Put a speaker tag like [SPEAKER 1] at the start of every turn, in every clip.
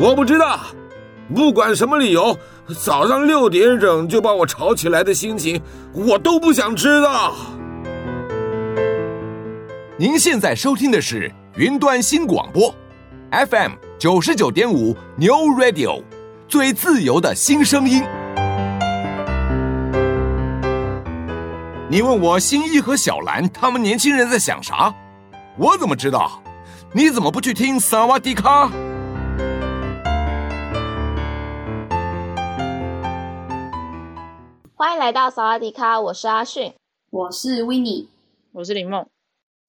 [SPEAKER 1] 我不知道，不管什么理由，早上六点整就把我吵起来的心情，我都不想知道。
[SPEAKER 2] 您现在收听的是云端新广播，FM 九十九点五 New Radio，最自由的新声音。你问我新一和小兰他们年轻人在想啥？我怎么知道？你怎么不去听萨瓦迪卡？
[SPEAKER 3] 欢迎来到萨瓦迪卡，我是阿迅，
[SPEAKER 4] 我是 Winnie，
[SPEAKER 5] 我是林梦。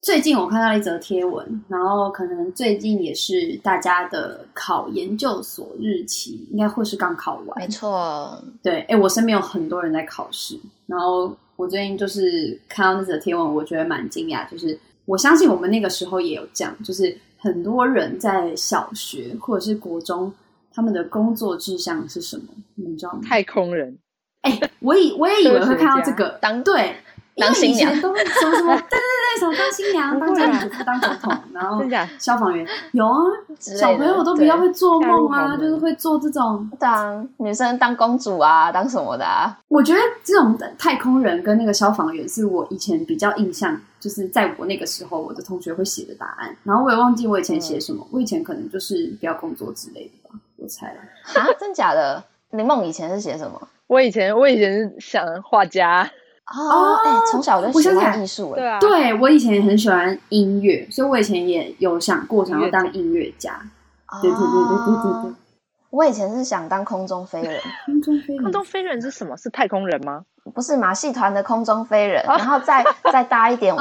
[SPEAKER 4] 最近我看到一则贴文，然后可能最近也是大家的考研究所日期，应该会是刚考完。
[SPEAKER 3] 没错，
[SPEAKER 4] 对，哎，我身边有很多人在考试，然后我最近就是看到那则贴文，我觉得蛮惊讶，就是我相信我们那个时候也有这样，就是很多人在小学或者是国中，他们的工作志向是什么？你知道吗？
[SPEAKER 5] 太空人。
[SPEAKER 4] 哎，我以 我也以为会看到这个，
[SPEAKER 3] 当
[SPEAKER 4] 对。
[SPEAKER 3] 当新娘
[SPEAKER 4] 都什么什么？对对对，什么当新娘、当家庭主妇、当总统，然后消防员有啊。小朋友都比较会做梦啊，就是会做这种
[SPEAKER 3] 当女生当公主啊，当什么的啊。
[SPEAKER 4] 我觉得这种太空人跟那个消防员是我以前比较印象，就是在我那个时候，我的同学会写的答案。然后我也忘记我以前写什么，我以前可能就是不要工作之类的吧，我猜了。
[SPEAKER 3] 啊，真假的？林梦以前是写什么？
[SPEAKER 5] 我以前我以前是想画家。
[SPEAKER 3] 哦，哎、欸，从小我就喜欢艺术，
[SPEAKER 4] 对啊，对我以前也很喜欢音乐，所以我以前也有想过想要当音乐家。对对对对对对对，
[SPEAKER 3] 我以前是想当空中飞人。
[SPEAKER 4] 空中飞人，
[SPEAKER 5] 空中飞人是什么？是太空人吗？
[SPEAKER 3] 不是马戏团的空中飞人，然后再 再大一点，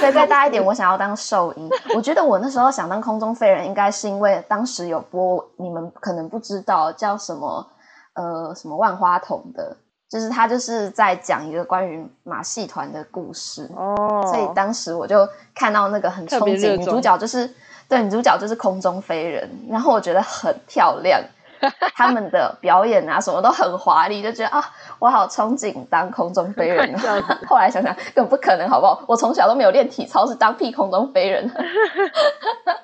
[SPEAKER 3] 对，再大一点，我想要当兽医。我觉得我那时候想当空中飞人，应该是因为当时有播，你们可能不知道叫什么，呃，什么万花筒的。就是他就是在讲一个关于马戏团的故事哦，所以当时我就看到那个很憧憬，女主角就是对，女主角就是空中飞人，然后我觉得很漂亮，他们的表演啊什么都很华丽，就觉得啊，我好憧憬当空中飞人。后来想想根本不可能，好不好？我从小都没有练体操，是当屁空中飞人。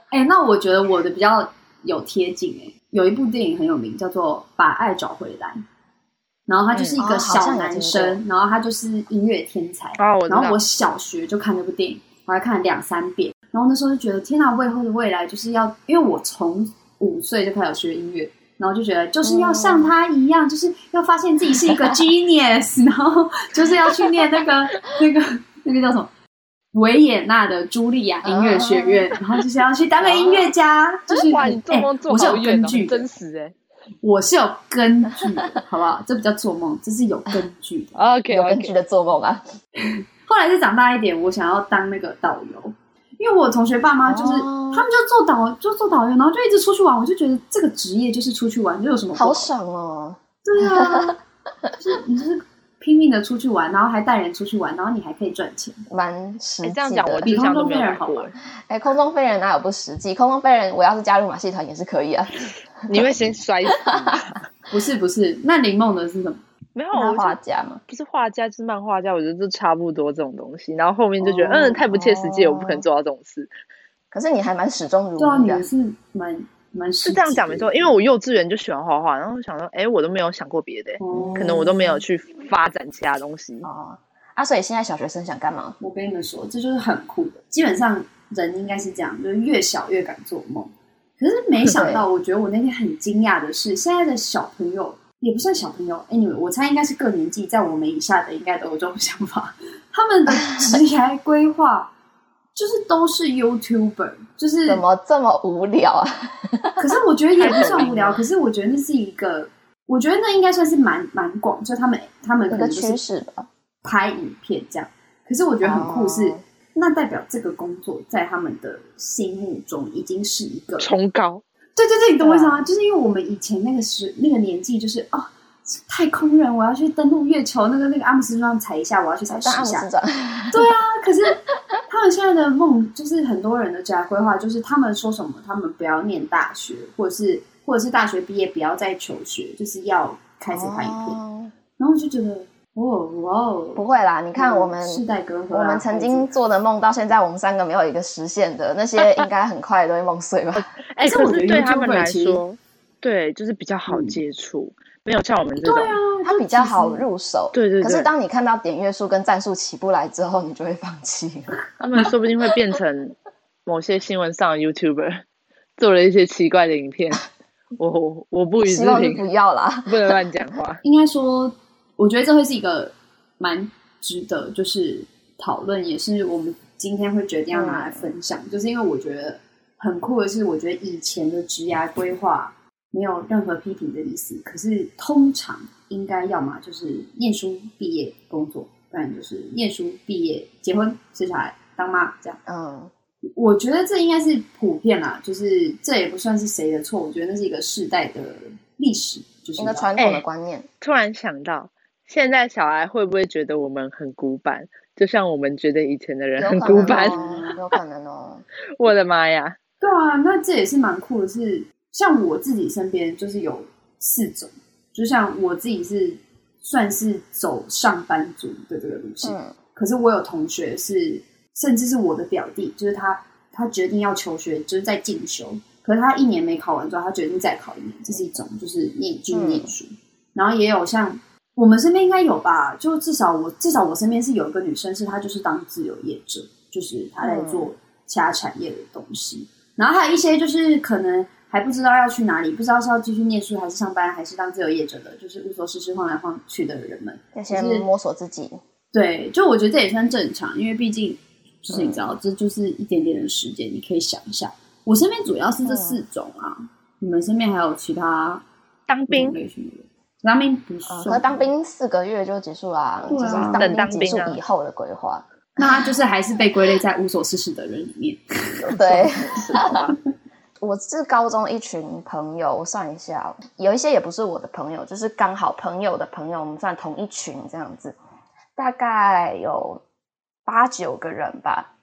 [SPEAKER 4] 哎、欸，那我觉得我的比较有贴近哎，有一部电影很有名，叫做《把爱找回来》。然后他就是一个小男生，嗯哦、然后他就是音乐天才。哦、然后我小学就看这部电影，我还看了两三遍。然后那时候就觉得，天哪！我以后的未来就是要，因为我从五岁就开始学音乐，然后就觉得就是要像他一样，嗯、就是要发现自己是一个 genius，然后就是要去念那个那个那个叫什么维也纳的茱莉亚音乐学院，哦、然后就是要去当个音乐家。就是哇，你做梦做好远哦，
[SPEAKER 5] 真实哎。
[SPEAKER 4] 我是有根据的，好不好？这不叫做梦，这是有根据的。
[SPEAKER 3] OK，有根据的做梦啊。
[SPEAKER 4] 后来再长大一点，我想要当那个导游，因为我同学爸妈就是、oh. 他们就做导，就做导游，然后就一直出去玩。我就觉得这个职业就是出去玩，就有什么好，
[SPEAKER 3] 好爽哦。
[SPEAKER 4] 对啊，就是你就是拼命的出去玩，然后还带人出去玩，然后你还可以赚钱，
[SPEAKER 3] 蛮实际的。
[SPEAKER 5] 欸、这样讲，我比空中飞人好玩。
[SPEAKER 3] 哎、欸，空中飞人哪有不实际？空中飞人，我要是加入马戏团也是可以啊。
[SPEAKER 5] 你会先摔死？
[SPEAKER 4] 不是不是，那林梦的是什么？
[SPEAKER 5] 没有
[SPEAKER 3] 画家嘛？
[SPEAKER 5] 不是画家，就是漫画家。我觉得这差不多这种东西。然后后面就觉得，哦、嗯，太不切实际，哦、我不可能做到这种事。
[SPEAKER 3] 可是你还蛮始终如一的。
[SPEAKER 4] 对啊，你是蛮蛮
[SPEAKER 5] 是这样讲没错。因为我幼稚园就喜欢画画，然后我想说，哎，我都没有想过别的，哦、可能我都没有去发展其他东西。
[SPEAKER 3] 哦，啊，所以现在小学生想干嘛？
[SPEAKER 4] 我跟你们说，这就是很酷的。基本上人应该是这样，就是越小越敢做梦。可是没想到，我觉得我那天很惊讶的是，对现在的小朋友也不算小朋友，anyway，我猜应该是各年纪在我们以下的，应该都有这种想法。他们的 职业规划就是都是 YouTuber，就是
[SPEAKER 3] 怎么这么无聊啊？
[SPEAKER 4] 可是我觉得也不算无聊，可是我觉得那是一个，我觉得那应该算是蛮蛮广，就他们他们可能趋势，拍影片这样。可是我觉得很酷是。哦那代表这个工作在他们的心目中已经是一个
[SPEAKER 5] 崇高。
[SPEAKER 4] 对对对，你懂我意思吗？就是因为我们以前那个时那个年纪，就是哦，太空人，我要去登陆月球，那个那个阿姆斯特朗踩一下，我要去踩十下。对啊，可是他们现在的梦，就是很多人的职业规划，就是他们说什么，他们不要念大学，或者是或者是大学毕业不要再求学，就是要开始拍影片。哦、然后我就觉得。哦哇哦，
[SPEAKER 3] 不会啦！你看我们
[SPEAKER 4] 世代隔阂，
[SPEAKER 3] 我们曾经做的梦，到现在我们三个没有一个实现的，那些应该很快都会梦碎吧？
[SPEAKER 5] 哎，可是对他们来说，对，就是比较好接触，嗯、没有像我们这种，对啊，
[SPEAKER 3] 它比较好入手。
[SPEAKER 5] 对对对。
[SPEAKER 3] 可是当你看到点阅数跟赞数起不来之后，你就会放弃。
[SPEAKER 5] 他们说不定会变成某些新闻上的 YouTuber 做了一些奇怪的影片。我我不予置评，
[SPEAKER 3] 不要啦，
[SPEAKER 5] 不能乱讲话。
[SPEAKER 4] 应该说，我觉得这会是一个蛮值得就是讨论，也是我们今天会决定要拿来分享，嗯、就是因为我觉得很酷的是，我觉得以前的职涯规划没有任何批评的意思，可是通常应该要么就是念书毕业工作，不然就是念书毕业结婚生小孩当妈这样。嗯。我觉得这应该是普遍啦，就是这也不算是谁的错。我觉得那是一个世代的历史，就是
[SPEAKER 3] 一个传统的观念。
[SPEAKER 5] 突然想到，现在小孩会不会觉得我们很古板？就像我们觉得以前的人很古板，
[SPEAKER 3] 有可能哦。
[SPEAKER 5] 我的妈呀！
[SPEAKER 4] 对啊，那这也是蛮酷的是。是像我自己身边就是有四种，就像我自己是算是走上班族的这个路线，嗯、可是我有同学是。甚至是我的表弟，就是他，他决定要求学，就是在进修。可是他一年没考完之后，他决定再考一年，这是一种，就是念继续念书。嗯、然后也有像我们身边应该有吧，就至少我至少我身边是有一个女生，是她就是当自由业者，就是她在做其他产业的东西。嗯、然后还有一些就是可能还不知道要去哪里，不知道是要继续念书还是上班，还是当自由业者的，就是无所事事晃来晃去的人们，
[SPEAKER 3] 要先摸索自己。
[SPEAKER 4] 对，就我觉得这也算正常，因为毕竟。就是你知道，这就是一点点的时间，你可以想一下。我身边主要是这四种啊，你们身边还有其他
[SPEAKER 5] 当兵
[SPEAKER 4] 类型的？当兵不算，
[SPEAKER 3] 和当兵四个月就结束啦，就是当兵结束以后的规划。
[SPEAKER 4] 那就是还是被归类在无所事事的人里面。
[SPEAKER 3] 对，我是高中一群朋友，我算一下，有一些也不是我的朋友，就是刚好朋友的朋友，我们算同一群这样子，大概有。八九个人吧，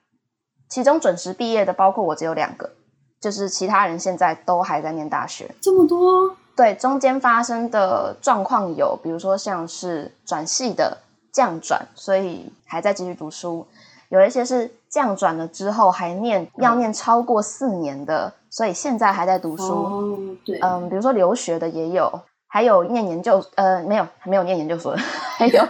[SPEAKER 3] 其中准时毕业的包括我只有两个，就是其他人现在都还在念大学。
[SPEAKER 4] 这么多？
[SPEAKER 3] 对，中间发生的状况有，比如说像是转系的降转，所以还在继续读书；有一些是降转了之后还念要念超过四年的，所以现在还在读书。
[SPEAKER 4] 哦，对，
[SPEAKER 3] 嗯，比如说留学的也有，还有念研究，呃，没有，还没有念研究所的，还有，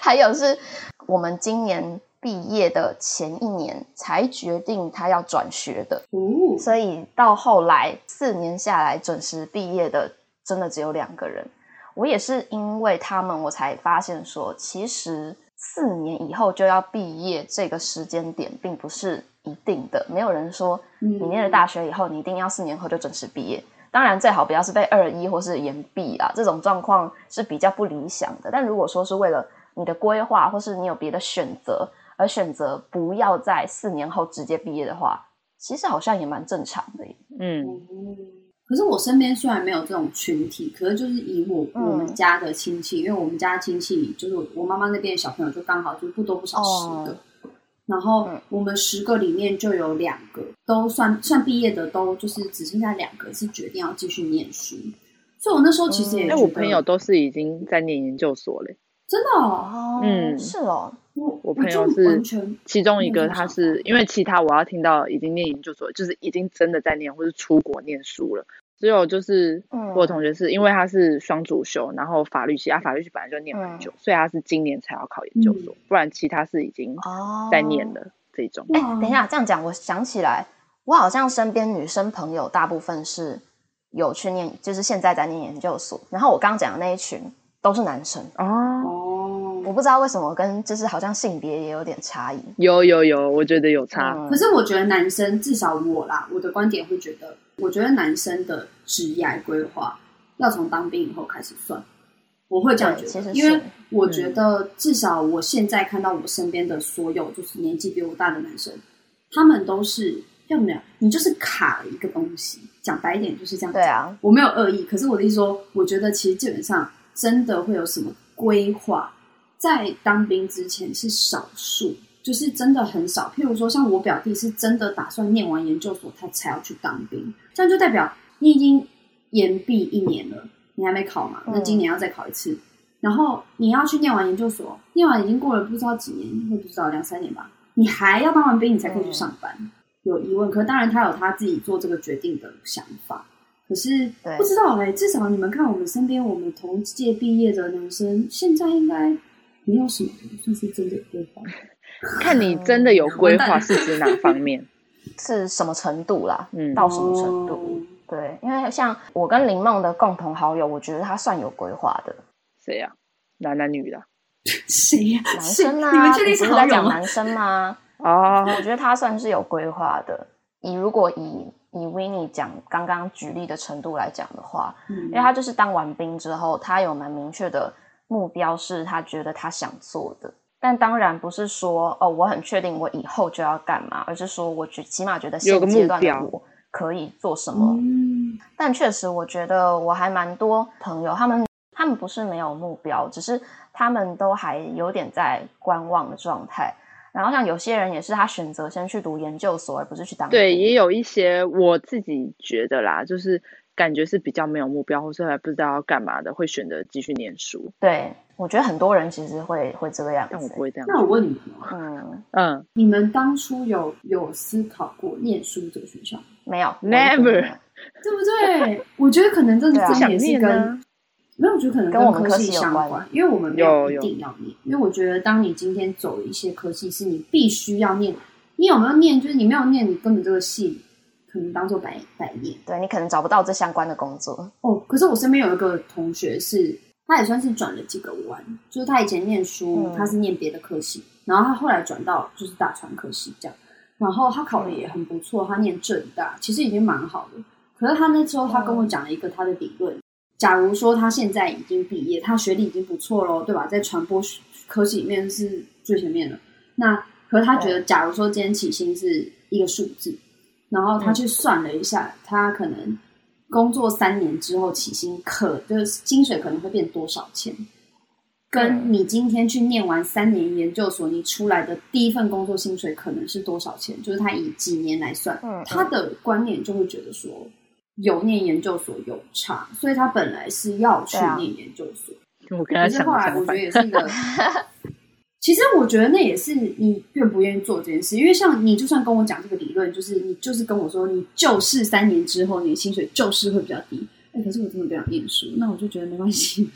[SPEAKER 3] 还有是我们今年。毕业的前一年才决定他要转学的，哦，所以到后来四年下来准时毕业的真的只有两个人。我也是因为他们，我才发现说，其实四年以后就要毕业这个时间点并不是一定的。没有人说你念了大学以后，你一定要四年后就准时毕业。当然最好不要是被二一或是延毕啊，这种状况是比较不理想的。但如果说是为了你的规划，或是你有别的选择。而选择不要在四年后直接毕业的话，其实好像也蛮正常的。
[SPEAKER 5] 嗯，
[SPEAKER 4] 可是我身边虽然没有这种群体，可是就是以我我们家的亲戚，嗯、因为我们家亲戚就是我妈妈那边的小朋友，就刚好就不多不少十个。哦、然后我们十个里面就有两个都算算毕业的，都就是只剩下两个是决定要继续念书。所以我那时候其实也觉得，
[SPEAKER 5] 嗯、我朋友都是已经在念研究所嘞。
[SPEAKER 4] 真的哦，
[SPEAKER 3] 嗯，是哦。
[SPEAKER 5] 我朋友是其中一个，他是因为其他我要听到已经念研究所，就是已经真的在念或是出国念书了。只有就是我同学是因为他是双主修，然后法律系，啊法律系本来就念很久，所以他是今年才要考研究所，不然其他是已经在念了这种。
[SPEAKER 3] 哎，等一下，这样讲，我想起来，我好像身边女生朋友大部分是有去念，就是现在在念研究所，然后我刚讲的那一群都是男生。
[SPEAKER 5] 哦。
[SPEAKER 3] 我不知道为什么跟就是好像性别也有点差异。
[SPEAKER 5] 有有有，我觉得有差。
[SPEAKER 4] 可是我觉得男生至少我啦，我的观点会觉得，我觉得男生的职业规划要从当兵以后开始算。我会这样觉得，因为我觉得至少我现在看到我身边的所有就是年纪比我大的男生，他们都是要没有，你就是卡了一个东西。讲白一点就是这样。
[SPEAKER 3] 对啊，
[SPEAKER 4] 我没有恶意，可是我的意思说，我觉得其实基本上真的会有什么规划。在当兵之前是少数，就是真的很少。譬如说，像我表弟是真的打算念完研究所，他才要去当兵。这样就代表你已经延毕一年了，你还没考嘛？那今年要再考一次。嗯、然后你要去念完研究所，念完已经过了不知道几年，会不知道两三年吧？你还要当完兵，你才可以去上班。嗯、有疑问，可是当然他有他自己做这个决定的想法。可是不知道哎、欸，至少你们看我们身边，我们同届毕业的男生，现在应该没有什么算是真的有规划。
[SPEAKER 5] 看你真的有规划是指哪方面？
[SPEAKER 3] 是什么程度啦？嗯，到什么程度？哦、对，因为像我跟林梦的共同好友，我觉得他算有规划的。
[SPEAKER 5] 谁呀、啊？男男女的？
[SPEAKER 4] 谁呀、啊？
[SPEAKER 3] 男生啊？你们确定是在讲男生吗？
[SPEAKER 5] 哦，
[SPEAKER 3] 我觉得他算是有规划的。以如果以以 Winnie 讲刚刚举例的程度来讲的话，嗯，因为他就是当完兵之后，他有蛮明确的目标，是他觉得他想做的。但当然不是说哦，我很确定我以后就要干嘛，而是说我觉起码觉得现阶段的我可以做什么。嗯，但确实我觉得我还蛮多朋友，他们他们不是没有目标，只是他们都还有点在观望的状态。然后像有些人也是，他选择先去读研究所，而不是去当兵。
[SPEAKER 5] 对，也有一些我自己觉得啦，就是感觉是比较没有目标，或是还不知道要干嘛的，会选择继续念书。
[SPEAKER 3] 对，我觉得很多人其实会会这个样子。
[SPEAKER 5] 但我不会这样。
[SPEAKER 4] 那我问你们，嗯嗯，你们当初有有思考过念书这个选项？
[SPEAKER 3] 没有
[SPEAKER 5] ，never，
[SPEAKER 4] 对不对？我觉得可能这个也是跟。没有，我觉得可能跟科系相关，因为我们没有一定要念。因为我觉得，当你今天走了一些科技，是你必须要念。你有没有念？就是你没有念，你根本这个系可能当做白白念。
[SPEAKER 3] 对，你可能找不到这相关的工作。
[SPEAKER 4] 哦，可是我身边有一个同学是，他也算是转了几个弯。就是他以前念书，嗯、他是念别的科系，然后他后来转到就是大传科系这样。然后他考的也很不错，他念正大，其实已经蛮好的。可是他那时候他跟我讲了一个他的理论。嗯假如说他现在已经毕业，他学历已经不错喽，对吧？在传播科系里面是最前面的。那可是他觉得，假如说今天起薪是一个数字，然后他去算了一下，他可能工作三年之后起薪可就是薪水可能会变多少钱？跟你今天去念完三年研究所，你出来的第一份工作薪水可能是多少钱？就是他以几年来算，他的观念就会觉得说。有念研究所有差，所以他本来是要去念研究所。
[SPEAKER 5] 我跟他想，
[SPEAKER 4] 可是后来我觉得也是一个。其实我觉得那也是你愿不愿意做这件事，因为像你就算跟我讲这个理论，就是你就是跟我说，你就是三年之后你的薪水就是会比较低。哎，可是我真的不想念书，那我就觉得没关系。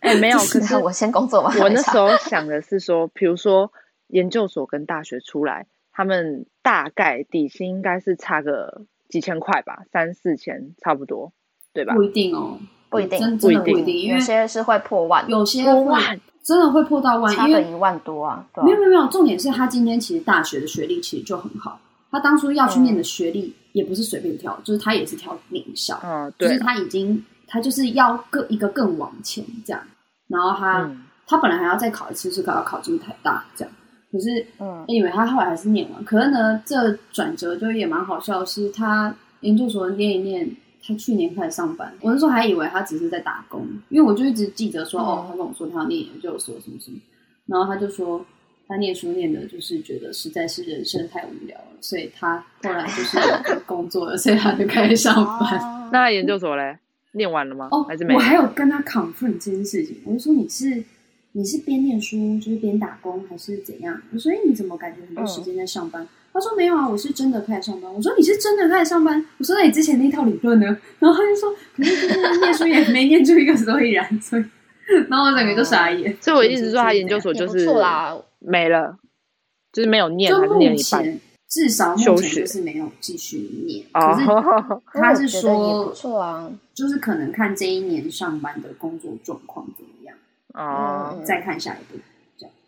[SPEAKER 5] 哎，没有，可是
[SPEAKER 3] 我先工作吧。
[SPEAKER 5] 我那时候想的是说，比如说研究所跟大学出来，他们大概底薪应该是差个。几千块吧，三四千差不多，对吧？
[SPEAKER 4] 不一定哦，
[SPEAKER 3] 不一定，
[SPEAKER 4] 真的不一定，
[SPEAKER 3] 有些是会破万，
[SPEAKER 4] 有些破万真的会破到万，
[SPEAKER 3] 差个一万多啊。
[SPEAKER 4] 没有没有没有，重点是他今天其实大学的学历其实就很好，他当初要去念的学历也不是随便挑，就是他也是挑名校，嗯，对，就是他已经他就是要更一个更往前这样，然后他他本来还要再考一次，是考要考进台大这样。可是，嗯，因为他后来还是念完。可是呢，这转折就也蛮好笑，是他研究所念一念，他去年开始上班。我那时候还以为他只是在打工，因为我就一直记得说，嗯、哦，他跟我说他要念研究所什么什么。然后他就说，他念书念的就是觉得实在是人生太无聊了，所以他后来就是工作了，所以他就开始上班。
[SPEAKER 5] 哦、那研究所嘞，念完了吗？
[SPEAKER 4] 哦，
[SPEAKER 5] 还是没？
[SPEAKER 4] 我还有跟他 confirm 这件事情，我就说你是。你是边念书就是边打工还是怎样？我说：“哎，你怎么感觉很多时间在上班？”嗯、他说：“没有啊，我是真的开始上班。”我说：“你是真的开始上班？”我说：“那你之前那套理论呢？”然后他就说：“可是就是念书也没念出一个所以然，所以……”然后我整个就傻眼。
[SPEAKER 5] 所以我一直说他研究所就是啦没了，就是没有念，还是念一半。
[SPEAKER 4] 至少目前就是没有继续念。可是 他是说不错啊，就是可能看这一年上班的工作状况怎么样。哦，嗯、再看下一步。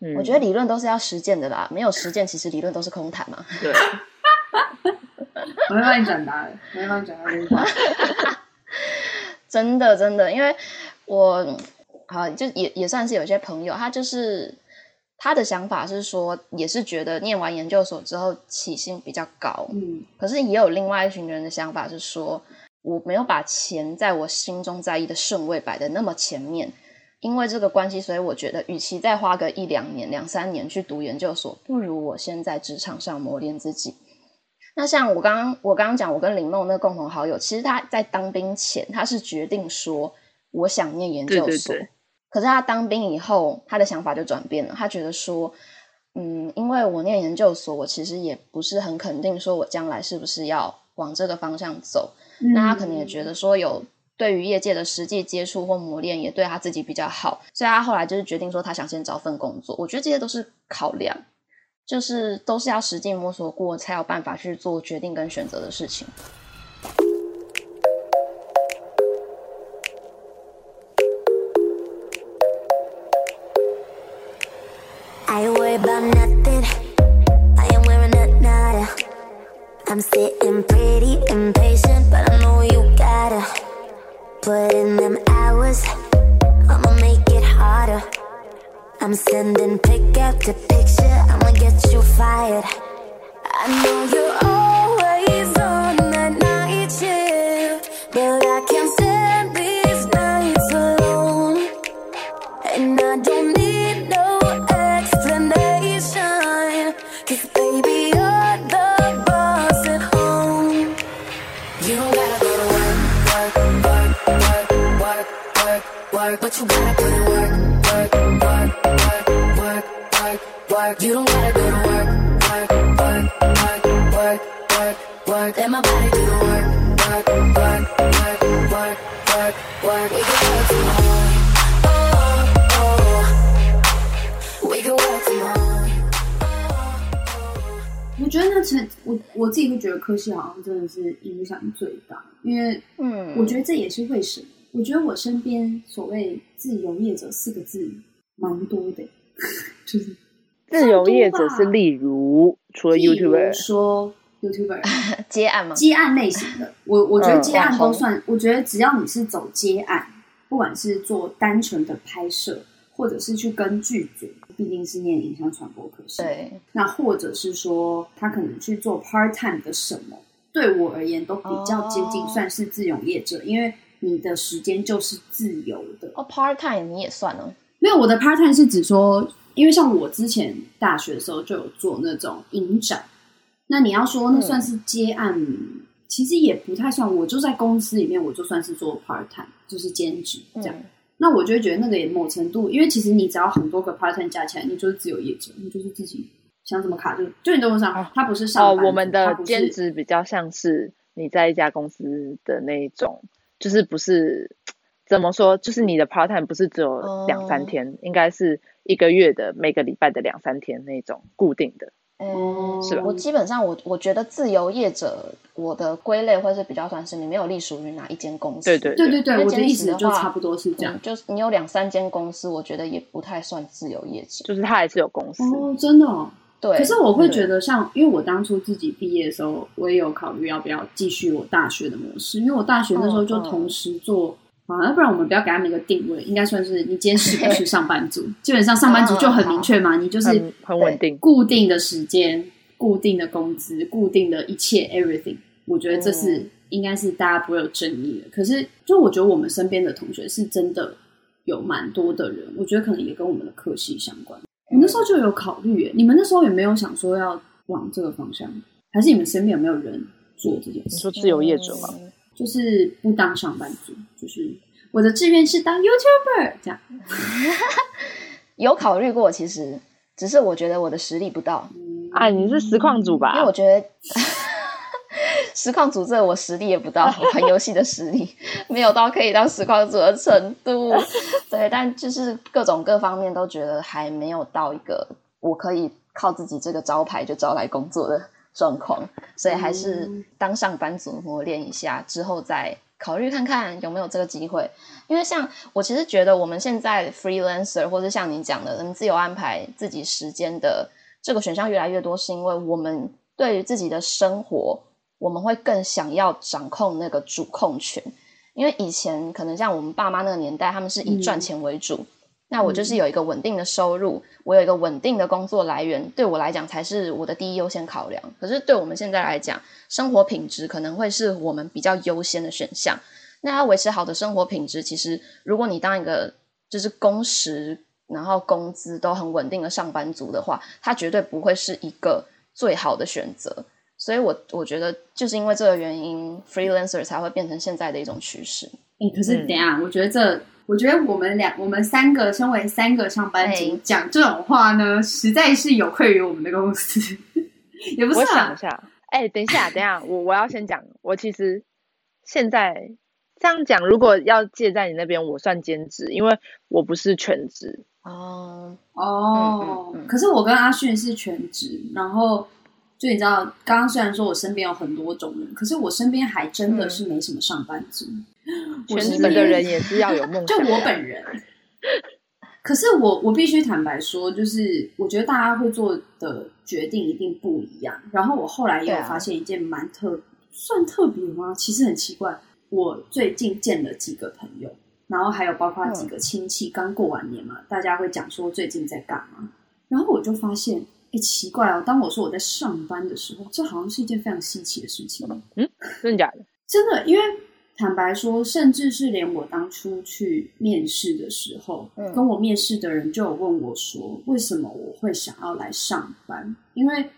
[SPEAKER 3] 嗯、我觉得理论都是要实践的啦，没有实践，其实理论都是空谈嘛。
[SPEAKER 5] 对，
[SPEAKER 4] 我会帮你转达的，我会帮你转达
[SPEAKER 3] 真的，真的，因为我好就也也算是有些朋友，他就是他的想法是说，也是觉得念完研究所之后起薪比较高。嗯，可是也有另外一群人的想法是说，我没有把钱在我心中在意的顺位摆的那么前面。因为这个关系，所以我觉得，与其再花个一两年、两三年去读研究所，不如我先在职场上磨练自己。那像我刚刚我刚刚讲，我跟林梦那个共同好友，其实他在当兵前，他是决定说我想念研究所。对对对。可是他当兵以后，他的想法就转变了，他觉得说，嗯，因为我念研究所，我其实也不是很肯定，说我将来是不是要往这个方向走。嗯、那他可能也觉得说有对于业界的实际接触或磨练，也对他自己比较好，所以他后来就是决定说他想先找份工作。我觉得这些都是考量，就是都是要实际摸索过才有办法去做决定跟选择的事情。
[SPEAKER 6] put in them hours, I'ma make it harder. I'm sending pick after picture, I'ma get you fired. I know you're always on the night shift, but I can't stand these nights alone. And I don't need no explanation, baby, you're the boss at home.
[SPEAKER 7] You don't gotta go to work.
[SPEAKER 4] 科系好像真的是影响最大，因为嗯，我觉得这也是为什么。我觉得我身边所谓自由业者四个字蛮多的，就是
[SPEAKER 5] 自由业者是例如除了 YouTuber
[SPEAKER 4] 说 YouTuber
[SPEAKER 3] 接案吗？
[SPEAKER 4] 接案类型的，我我觉得接案都算。我觉得只要你是走接案，不管是做单纯的拍摄，或者是去跟剧组，毕竟是念影像传播科系，
[SPEAKER 3] 对，
[SPEAKER 4] 那或者是说他可能去做 part time 的什么，对我而言都比较接近，算是自由业者，哦、因为你的时间就是自由的。
[SPEAKER 3] 哦，part time 你也算哦？
[SPEAKER 4] 没有，我的 part time 是指说，因为像我之前大学的时候就有做那种影展，那你要说那算是接案，嗯、其实也不太算。我就在公司里面，我就算是做 part time，就是兼职这样。嗯那我就会觉得那个也某程度，因为其实你只要很多个 part time 加起来，你就是自由业者，你就是自己想怎么卡就就你懂我意思吗？他不是上班，
[SPEAKER 5] 哦，我们的兼职比较像是你在一家公司的那一种，就是不是怎么说，就是你的 part time 不是只有两三天，嗯、应该是一个月的每个礼拜的两三天那种固定的。
[SPEAKER 3] 嗯，是吧？我基本上我我觉得自由业者，我的归类会是比较算是你没有隶属于哪一间公司。
[SPEAKER 5] 对对
[SPEAKER 4] 对对对，我的意思就差不多是这样。
[SPEAKER 3] 嗯、就是你有两三间公司，我觉得也不太算自由业者。
[SPEAKER 5] 就是他还是有公司
[SPEAKER 4] 哦，真的、哦。
[SPEAKER 3] 对。
[SPEAKER 4] 可是我会觉得像，像因为我当初自己毕业的时候，我也有考虑要不要继续我大学的模式，因为我大学那时候就同时做。啊，要不然我们不要给他们一个定位，应该算是你今天是不是上班族？基本上上班族就很明确嘛，你就是
[SPEAKER 5] 很稳定，
[SPEAKER 4] 固定的时间、固定的工资、固定的一切 everything。我觉得这是应该是大家不会有争议的。可是，就我觉得我们身边的同学是真的有蛮多的人，我觉得可能也跟我们的科系相关。你那时候就有考虑耶？你们那时候有没有想说要往这个方向？还是你们身边有没有人做这件事？
[SPEAKER 5] 你说自由业者吗？
[SPEAKER 4] 就是不当上班族，就是我的志愿是当 YouTuber 这样。
[SPEAKER 3] 有考虑过，其实只是我觉得我的实力不到。
[SPEAKER 5] 啊，你是实况组吧？
[SPEAKER 3] 因为我觉得实况组这我实力也不到，玩游戏的实力没有到可以当实况组的程度。对，但就是各种各方面都觉得还没有到一个我可以靠自己这个招牌就招来工作的状况，所以还是当上班族磨练一下，之后再考虑看看有没有这个机会。因为像我其实觉得我们现在 freelancer 或者像你讲的，能自由安排自己时间的这个选项越来越多，是因为我们对于自己的生活，我们会更想要掌控那个主控权。因为以前可能像我们爸妈那个年代，他们是以赚钱为主。嗯那我就是有一个稳定的收入，我有一个稳定的工作来源，对我来讲才是我的第一优先考量。可是对我们现在来讲，生活品质可能会是我们比较优先的选项。那要维持好的生活品质，其实如果你当一个就是工时然后工资都很稳定的上班族的话，它绝对不会是一个最好的选择。所以我我觉得就是因为这个原因，freelancer 才会变成现在的一种趋势。
[SPEAKER 4] 哎、欸，可是等一下，嗯、我觉得这。我觉得我们俩，我们三个身为三个上班族，讲这种话呢，实在是有愧于我们的公司。也不是、啊，
[SPEAKER 5] 我想一下，哎、欸，等一下，等一下，我我要先讲，我其实现在这样讲，如果要借在你那边，我算兼职，因为我不是全职。
[SPEAKER 4] 哦哦，可是我跟阿迅是全职，然后就你知道，刚刚虽然说我身边有很多种人，可是我身边还真的是没什么上班族。
[SPEAKER 5] 嗯、全职的人 也是要有梦想。
[SPEAKER 4] 就我本人，可是我我必须坦白说，就是我觉得大家会做的决定一定不一样。然后我后来也有发现一件蛮特、啊、算特别吗？其实很奇怪，我最近见了几个朋友。然后还有包括几个亲戚，刚过完年嘛，大家会讲说最近在干嘛。然后我就发现，哎，奇怪哦，当我说我在上班的时候，这好像是一件非常稀奇的事情。
[SPEAKER 5] 嗯，真的假的？
[SPEAKER 4] 真的，因为坦白说，甚至是连我当初去面试的时候，嗯，跟我面试的人就有问我说，为什么我会想要来上班？因为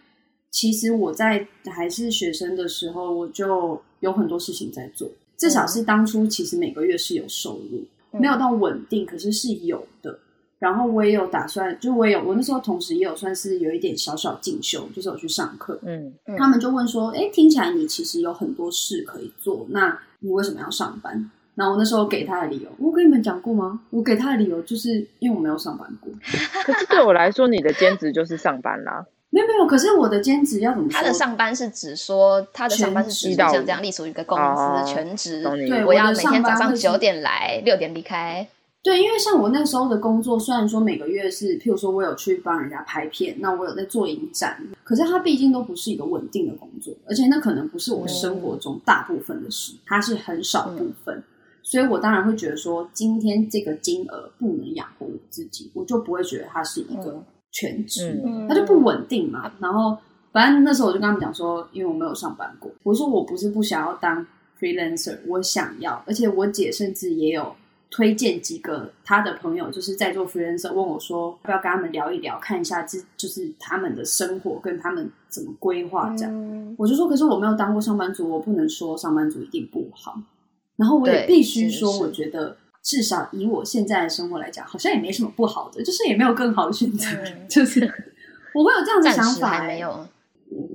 [SPEAKER 4] 其实我在还是学生的时候，我就有很多事情在做。至少是当初其实每个月是有收入，嗯、没有到稳定，可是是有的。然后我也有打算，就我也有我那时候同时也有算是有一点小小进修，就是有去上课。嗯，嗯他们就问说：“哎，听起来你其实有很多事可以做，那你为什么要上班？”然后我那时候给他的理由，我跟你们讲过吗？我给他的理由就是因为我没有上班过。
[SPEAKER 5] 可是对我来说，你的兼职就是上班啦。
[SPEAKER 4] 没有没有，可是我的兼职要怎么说？
[SPEAKER 3] 他的上班是指说，他的上班是指像这样隶属于一个公司、哦、全职。对，我要每天早上九点来，六点离开。
[SPEAKER 4] 对，因为像我那时候的工作，虽然说每个月是，譬如说我有去帮人家拍片，那我有在做影展，可是它毕竟都不是一个稳定的工作，而且那可能不是我生活中大部分的事，它是很少部分，嗯、所以我当然会觉得说，今天这个金额不能养活我自己，我就不会觉得它是一个。嗯全职，它就不稳定嘛。嗯、然后，反正那时候我就跟他们讲说，因为我没有上班过，我说我不是不想要当 freelancer，我想要。而且我姐甚至也有推荐几个他的朋友，就是在做 freelancer，问我说要不要跟他们聊一聊，看一下这就是他们的生活跟他们怎么规划这样。嗯、我就说，可是我没有当过上班族，我不能说上班族一定不好。然后我也必须说，我觉得。至少以我现在的生活来讲，好像也没什么不好的，就是也没有更好的选择。嗯、就是我会有这样的想法，
[SPEAKER 3] 还没有。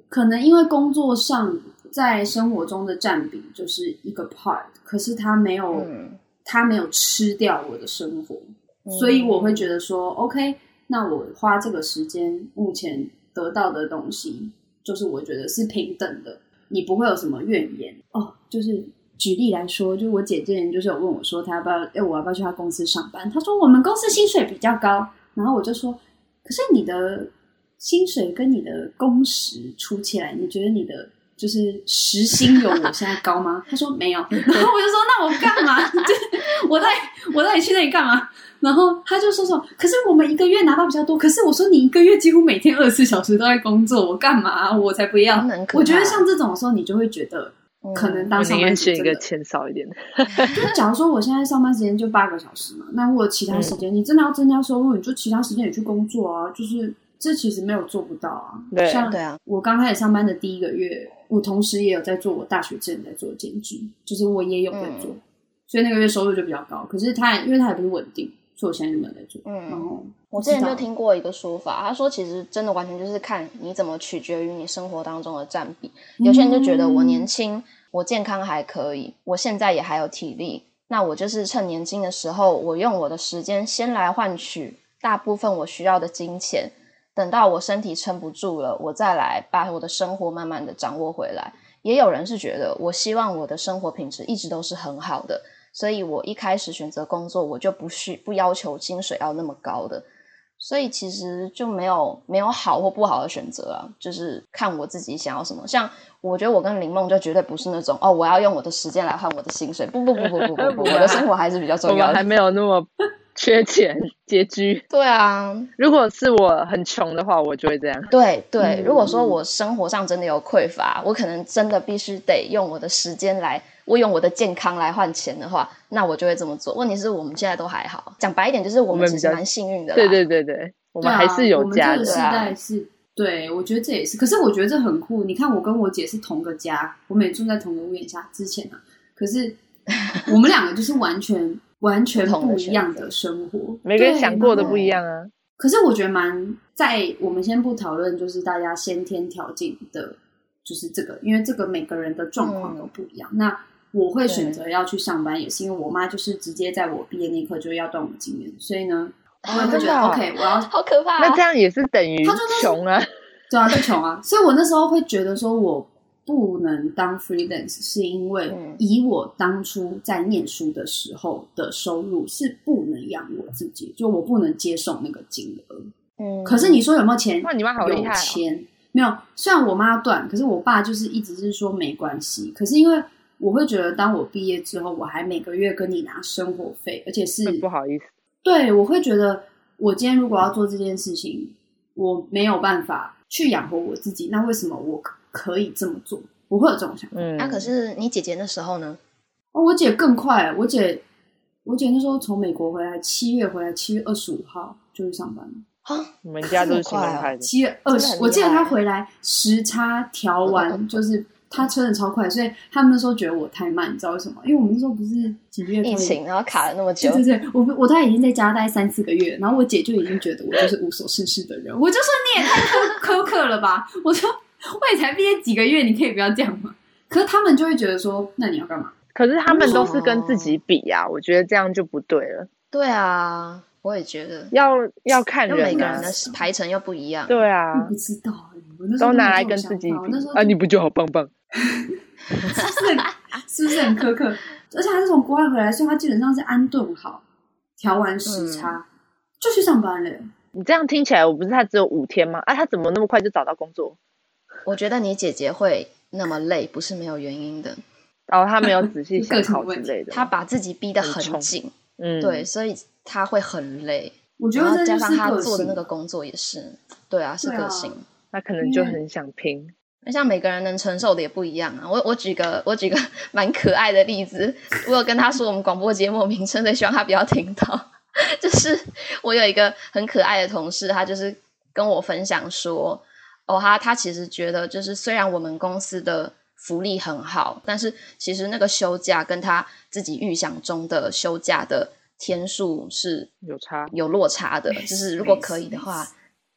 [SPEAKER 4] 可能因为工作上在生活中的占比就是一个 part，可是他没有，嗯、他没有吃掉我的生活，嗯、所以我会觉得说，OK，那我花这个时间，目前得到的东西，就是我觉得是平等的，你不会有什么怨言哦，就是。举例来说，就我姐之前就是有问我说，她要不要，哎，我要不要去她公司上班？她说我们公司薪水比较高，然后我就说，可是你的薪水跟你的工时出起来，你觉得你的就是时薪有我现在高吗？他说没有，然后我就说那我干嘛？就我在我在你去那里干嘛？然后他就说说，可是我们一个月拿到比较多，可是我说你一个月几乎每天二十四小时都在工作，我干嘛？我才不要！我觉得像这种时候，你就会觉得。可能当上班族
[SPEAKER 5] 一个钱少一点的。
[SPEAKER 4] 就假如说我现在上班时间就八个小时嘛，那如果其他时间你真的要增加收入，你就其他时间也去工作啊。就是这其实没有做不到啊。
[SPEAKER 5] 对，
[SPEAKER 4] 像我刚开始上班的第一个月，我同时也有在做我大学之前在做兼职，就是我也有在做，所以那个月收入就比较高。可是他因为他也不是稳定，所以我现在就没有在做。嗯，然后
[SPEAKER 3] 我之前就听过一个说法，他说其实真的完全就是看你怎么取决于你生活当中的占比。有些人就觉得我年轻。我健康还可以，我现在也还有体力，那我就是趁年轻的时候，我用我的时间先来换取大部分我需要的金钱，等到我身体撑不住了，我再来把我的生活慢慢的掌握回来。也有人是觉得，我希望我的生活品质一直都是很好的，所以我一开始选择工作，我就不需不要求薪水要那么高的。所以其实就没有没有好或不好的选择啊，就是看我自己想要什么。像我觉得我跟林梦就绝对不是那种哦，我要用我的时间来换我的薪水。不不不不不不不，我的生活还是比较重要的。
[SPEAKER 5] 我还没有那么缺钱 拮据。
[SPEAKER 3] 对啊，
[SPEAKER 5] 如果是我很穷的话，我就会这样。
[SPEAKER 3] 对对，如果说我生活上真的有匮乏，我可能真的必须得用我的时间来。我用我的健康来换钱的话，那我就会这么做。问题是我们现在都还好，讲白一点就是我们其实蛮幸运的。
[SPEAKER 5] 对对对对，我们还是有家的。
[SPEAKER 4] 我们这个时代是，对，我觉得这也是。可是我觉得这很酷。你看，我跟我姐是同个家，我们也住在同个屋檐下。之前啊，可是我们两个就是完全完全不一样的生活，
[SPEAKER 5] 每个人想过的不一样啊。
[SPEAKER 4] 可是我觉得蛮在我们先不讨论，就是大家先天条件的。就是这个，因为这个每个人的状况都不一样。嗯、那我会选择要去上班，也是因为我妈就是直接在我毕业那一刻就要断我经验，所以呢，我会觉得、啊、OK，我要
[SPEAKER 3] 好可怕、啊。
[SPEAKER 5] 那这样也是等于穷啊，
[SPEAKER 4] 对啊，就穷啊。所以我那时候会觉得说，我不能当 freelance，是因为以我当初在念书的时候的收入是不能养我自己，就我不能接受那个金额。嗯，可是你说有没有钱？
[SPEAKER 5] 那，你妈好厉害、哦！
[SPEAKER 4] 有钱没有？虽然我妈断，可是我爸就是一直是说没关系。可是因为我会觉得，当我毕业之后，我还每个月跟你拿生活费，而且是
[SPEAKER 5] 不好意思。
[SPEAKER 4] 对，我会觉得，我今天如果要做这件事情，我没有办法去养活我自己，那为什么我可以这么做？我会有这种想法。
[SPEAKER 3] 嗯，那、啊、可是你姐姐那时候呢？
[SPEAKER 4] 哦，我姐更快。我姐，我姐那时候从美国回来，七月回来，七月二十五号就去上班了。
[SPEAKER 3] 啊！
[SPEAKER 5] 你们家都是新人派的。
[SPEAKER 4] 七月二十，我记得她回来时差调完，就是她车的超快，所以他们那时候觉得我太慢，你知道为什么？因为我们那时候不是几月
[SPEAKER 3] 疫情，然后卡了那么久。
[SPEAKER 4] 对对对，我我她已经在家待三四个月，然后我姐就已经觉得我就是无所事事的人。我就说你也太苛苛刻了吧？我说 我也才毕业几个月，你可以不要这样吗？可是他们就会觉得说，那你要干嘛？
[SPEAKER 5] 可是他们都是跟自己比呀、啊，我觉得这样就不对了。
[SPEAKER 3] 对啊。我也觉得
[SPEAKER 5] 要要看人、啊，
[SPEAKER 3] 每个人的排程又不一样。
[SPEAKER 5] 对啊，
[SPEAKER 4] 我不知道，
[SPEAKER 5] 都拿来跟自己比啊！你不就好棒棒？
[SPEAKER 4] 是不是？是不是很苛刻？而且他是从国外回来，所以他基本上是安顿好，调完时差、嗯、就去上班了。
[SPEAKER 5] 你这样听起来，我不是他只有五天吗？啊，他怎么那么快就找到工作？
[SPEAKER 3] 我觉得你姐姐会那么累，不是没有原因的。
[SPEAKER 5] 然后她没有仔细 思考之类的，
[SPEAKER 3] 她把自己逼得很紧。嗯，对，所以。她会很累，
[SPEAKER 4] 我觉得
[SPEAKER 3] 加上她做的那个工作也是，对啊，是个性。
[SPEAKER 5] 他可能就很想拼。
[SPEAKER 3] 那像每个人能承受的也不一样啊。我我举个我举个 蛮可爱的例子，我有跟他说我们广播节目名称，所以希望他不要听到。就是我有一个很可爱的同事，他就是跟我分享说，哦，他他其实觉得，就是虽然我们公司的福利很好，但是其实那个休假跟他自己预想中的休假的。天数是
[SPEAKER 5] 有差
[SPEAKER 3] 有落差的，就是 如果可以的话，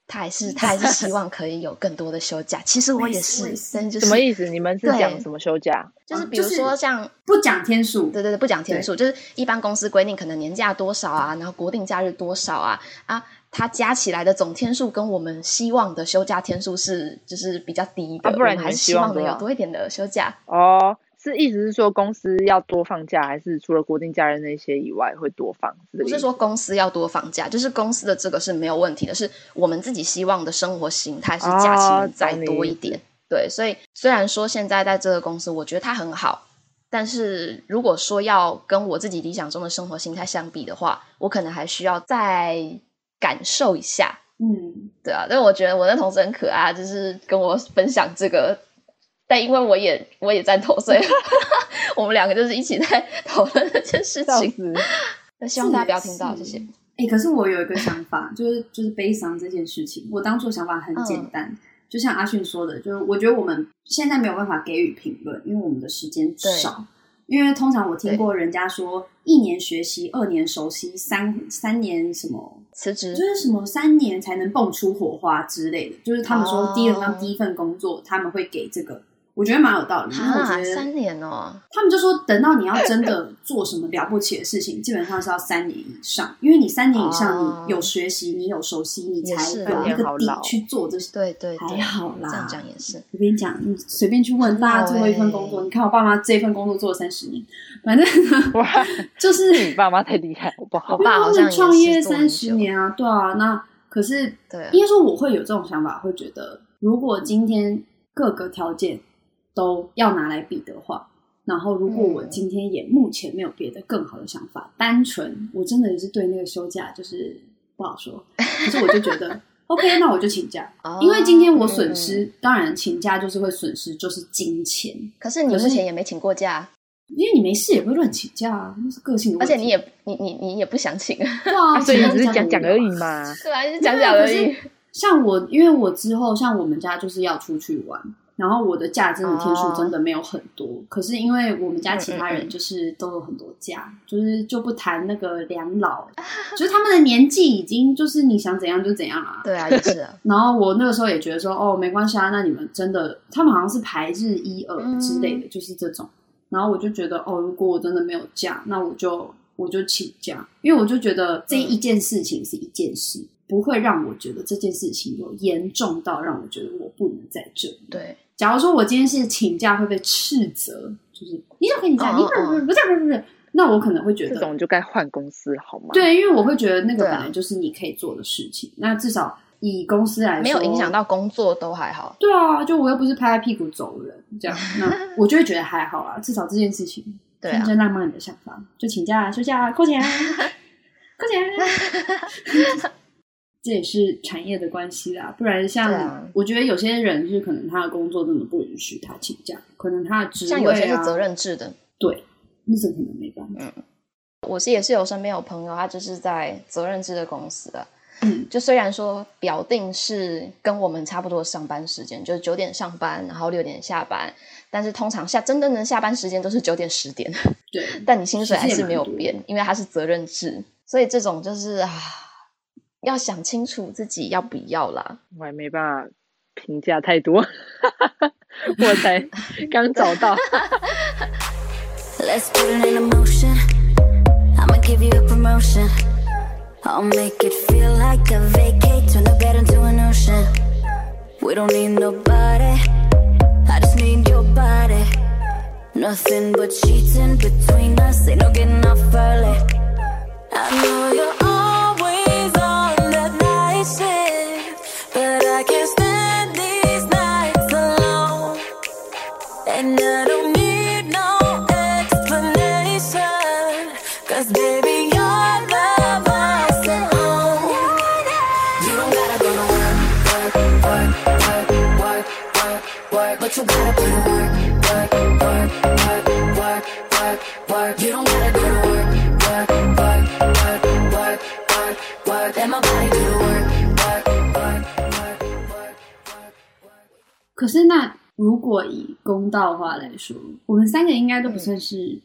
[SPEAKER 3] 他还是他还是希望可以有更多的休假。其实我也是，但就是
[SPEAKER 5] 什么意思？你们是讲什么休假？
[SPEAKER 3] 就是比如说像
[SPEAKER 4] 不讲天数，
[SPEAKER 3] 对对对，不讲天数，就是一般公司规定可能年假多少啊，然后国定假日多少啊啊，它加起来的总天数跟我们希望的休假天数是就是比较低的，
[SPEAKER 5] 不然
[SPEAKER 3] 还是希望能有多一点的休假
[SPEAKER 5] 哦。是意思是说公司要多放假，还是除了国定假日那些以外会多放？
[SPEAKER 3] 不是说公司要多放假，就是公司的这个是没有问题的，是我们自己希望的生活形态是假期再多一点。哦、对，所以虽然说现在在这个公司，我觉得它很好，但是如果说要跟我自己理想中的生活形态相比的话，我可能还需要再感受一下。嗯，对啊，但我觉得我那同事很可爱，就是跟我分享这个。但因为我也我也赞同，所以 我们两个就是一起在讨论这件事情。那 希望大家不要听到这些。
[SPEAKER 4] 哎、欸，可是我有一个想法，就 是就是悲伤这件事情。我当初想法很简单，嗯、就像阿迅说的，就是我觉得我们现在没有办法给予评论，因为我们的时间少。因为通常我听过人家说，一年学习，二年熟悉，三三年什么
[SPEAKER 3] 辞职，
[SPEAKER 4] 就是什么三年才能蹦出火花之类的。就是他们说，第一份第一份工作，哦、他们会给这个。我觉得蛮有道理，因为我觉得
[SPEAKER 3] 三年哦，
[SPEAKER 4] 他们就说等到你要真的做什么了不起的事情，基本上是要三年以上，因为你三年以上，你有学习，你有熟悉，你才有那个底去做这些。
[SPEAKER 3] 对对，还
[SPEAKER 4] 好啦。
[SPEAKER 3] 这样讲也是。
[SPEAKER 4] 我跟你讲，你随便去问大家最后一份工作，你看我爸妈这份工作做了三十年，反正
[SPEAKER 5] 哇，
[SPEAKER 4] 就是
[SPEAKER 5] 你爸妈太厉害，好不好？
[SPEAKER 3] 我爸好像
[SPEAKER 4] 创业三十年啊，对啊。那可是，对，应该说我会有这种想法，会觉得如果今天各个条件。都要拿来比的话，然后如果我今天也目前没有别的更好的想法，嗯、单纯我真的也是对那个休假就是不好说，可是我就觉得 OK，那我就请假，哦、因为今天我损失，嗯、当然请假就是会损失，就是金钱。
[SPEAKER 3] 可是你之前也没请过假，
[SPEAKER 4] 因为你没事也不会乱请假啊，那是个性的问题。
[SPEAKER 3] 而且你也你你你也不想请，对
[SPEAKER 5] 啊，所以你只是讲讲而已嘛，
[SPEAKER 3] 对啊，就是讲讲而已。
[SPEAKER 4] 像我，因为我之后像我们家就是要出去玩。然后我的假真的天数真的没有很多，哦、可是因为我们家其他人就是都有很多假，嗯嗯嗯就是就不谈那个两老，就是他们的年纪已经就是你想怎样就怎样啊。
[SPEAKER 3] 对啊，也是啊。
[SPEAKER 4] 然后我那个时候也觉得说，哦，没关系啊，那你们真的，他们好像是排日一二之类的，嗯、就是这种。然后我就觉得，哦，如果我真的没有假，那我就我就请假，因为我就觉得这一件事情是一件事。嗯不会让我觉得这件事情有严重到让我觉得我不能在这里。
[SPEAKER 3] 对，
[SPEAKER 4] 假如说我今天是请假会被斥责，就是你怎么可以假？你不是不是不是不是，那我可能会觉得
[SPEAKER 5] 这种就该换公司好吗？
[SPEAKER 4] 对，因为我会觉得那个本来就是你可以做的事情。啊、那至少以公司来说，
[SPEAKER 3] 没有影响到工作都还好。
[SPEAKER 4] 对啊，就我又不是拍拍屁股走人这样，那我就会觉得还好啊。至少这件事情，天真浪漫的想法，就请假休假扣钱，扣钱。这也是产业的关系啦，不然像我觉得有些人是可能他的工作真的不允许他请假，可能他的职位啊，
[SPEAKER 3] 像有些是责任制的，
[SPEAKER 4] 对，那是可能没办法。
[SPEAKER 3] 嗯，我是也是有身边有朋友，他就是在责任制的公司啊，嗯，就虽然说表定是跟我们差不多上班时间，就是九点上班，然后六点下班，但是通常下真正的下班时间都是九点十点，
[SPEAKER 4] 对，
[SPEAKER 3] 但你薪水还是没有变，因为他是责任制，所以这种就是啊。要想清楚自己要不要啦，
[SPEAKER 5] 我还没办法评价太多，我才刚找到。
[SPEAKER 4] 可是，那 如果以公道话来说，我们三个应该都不算是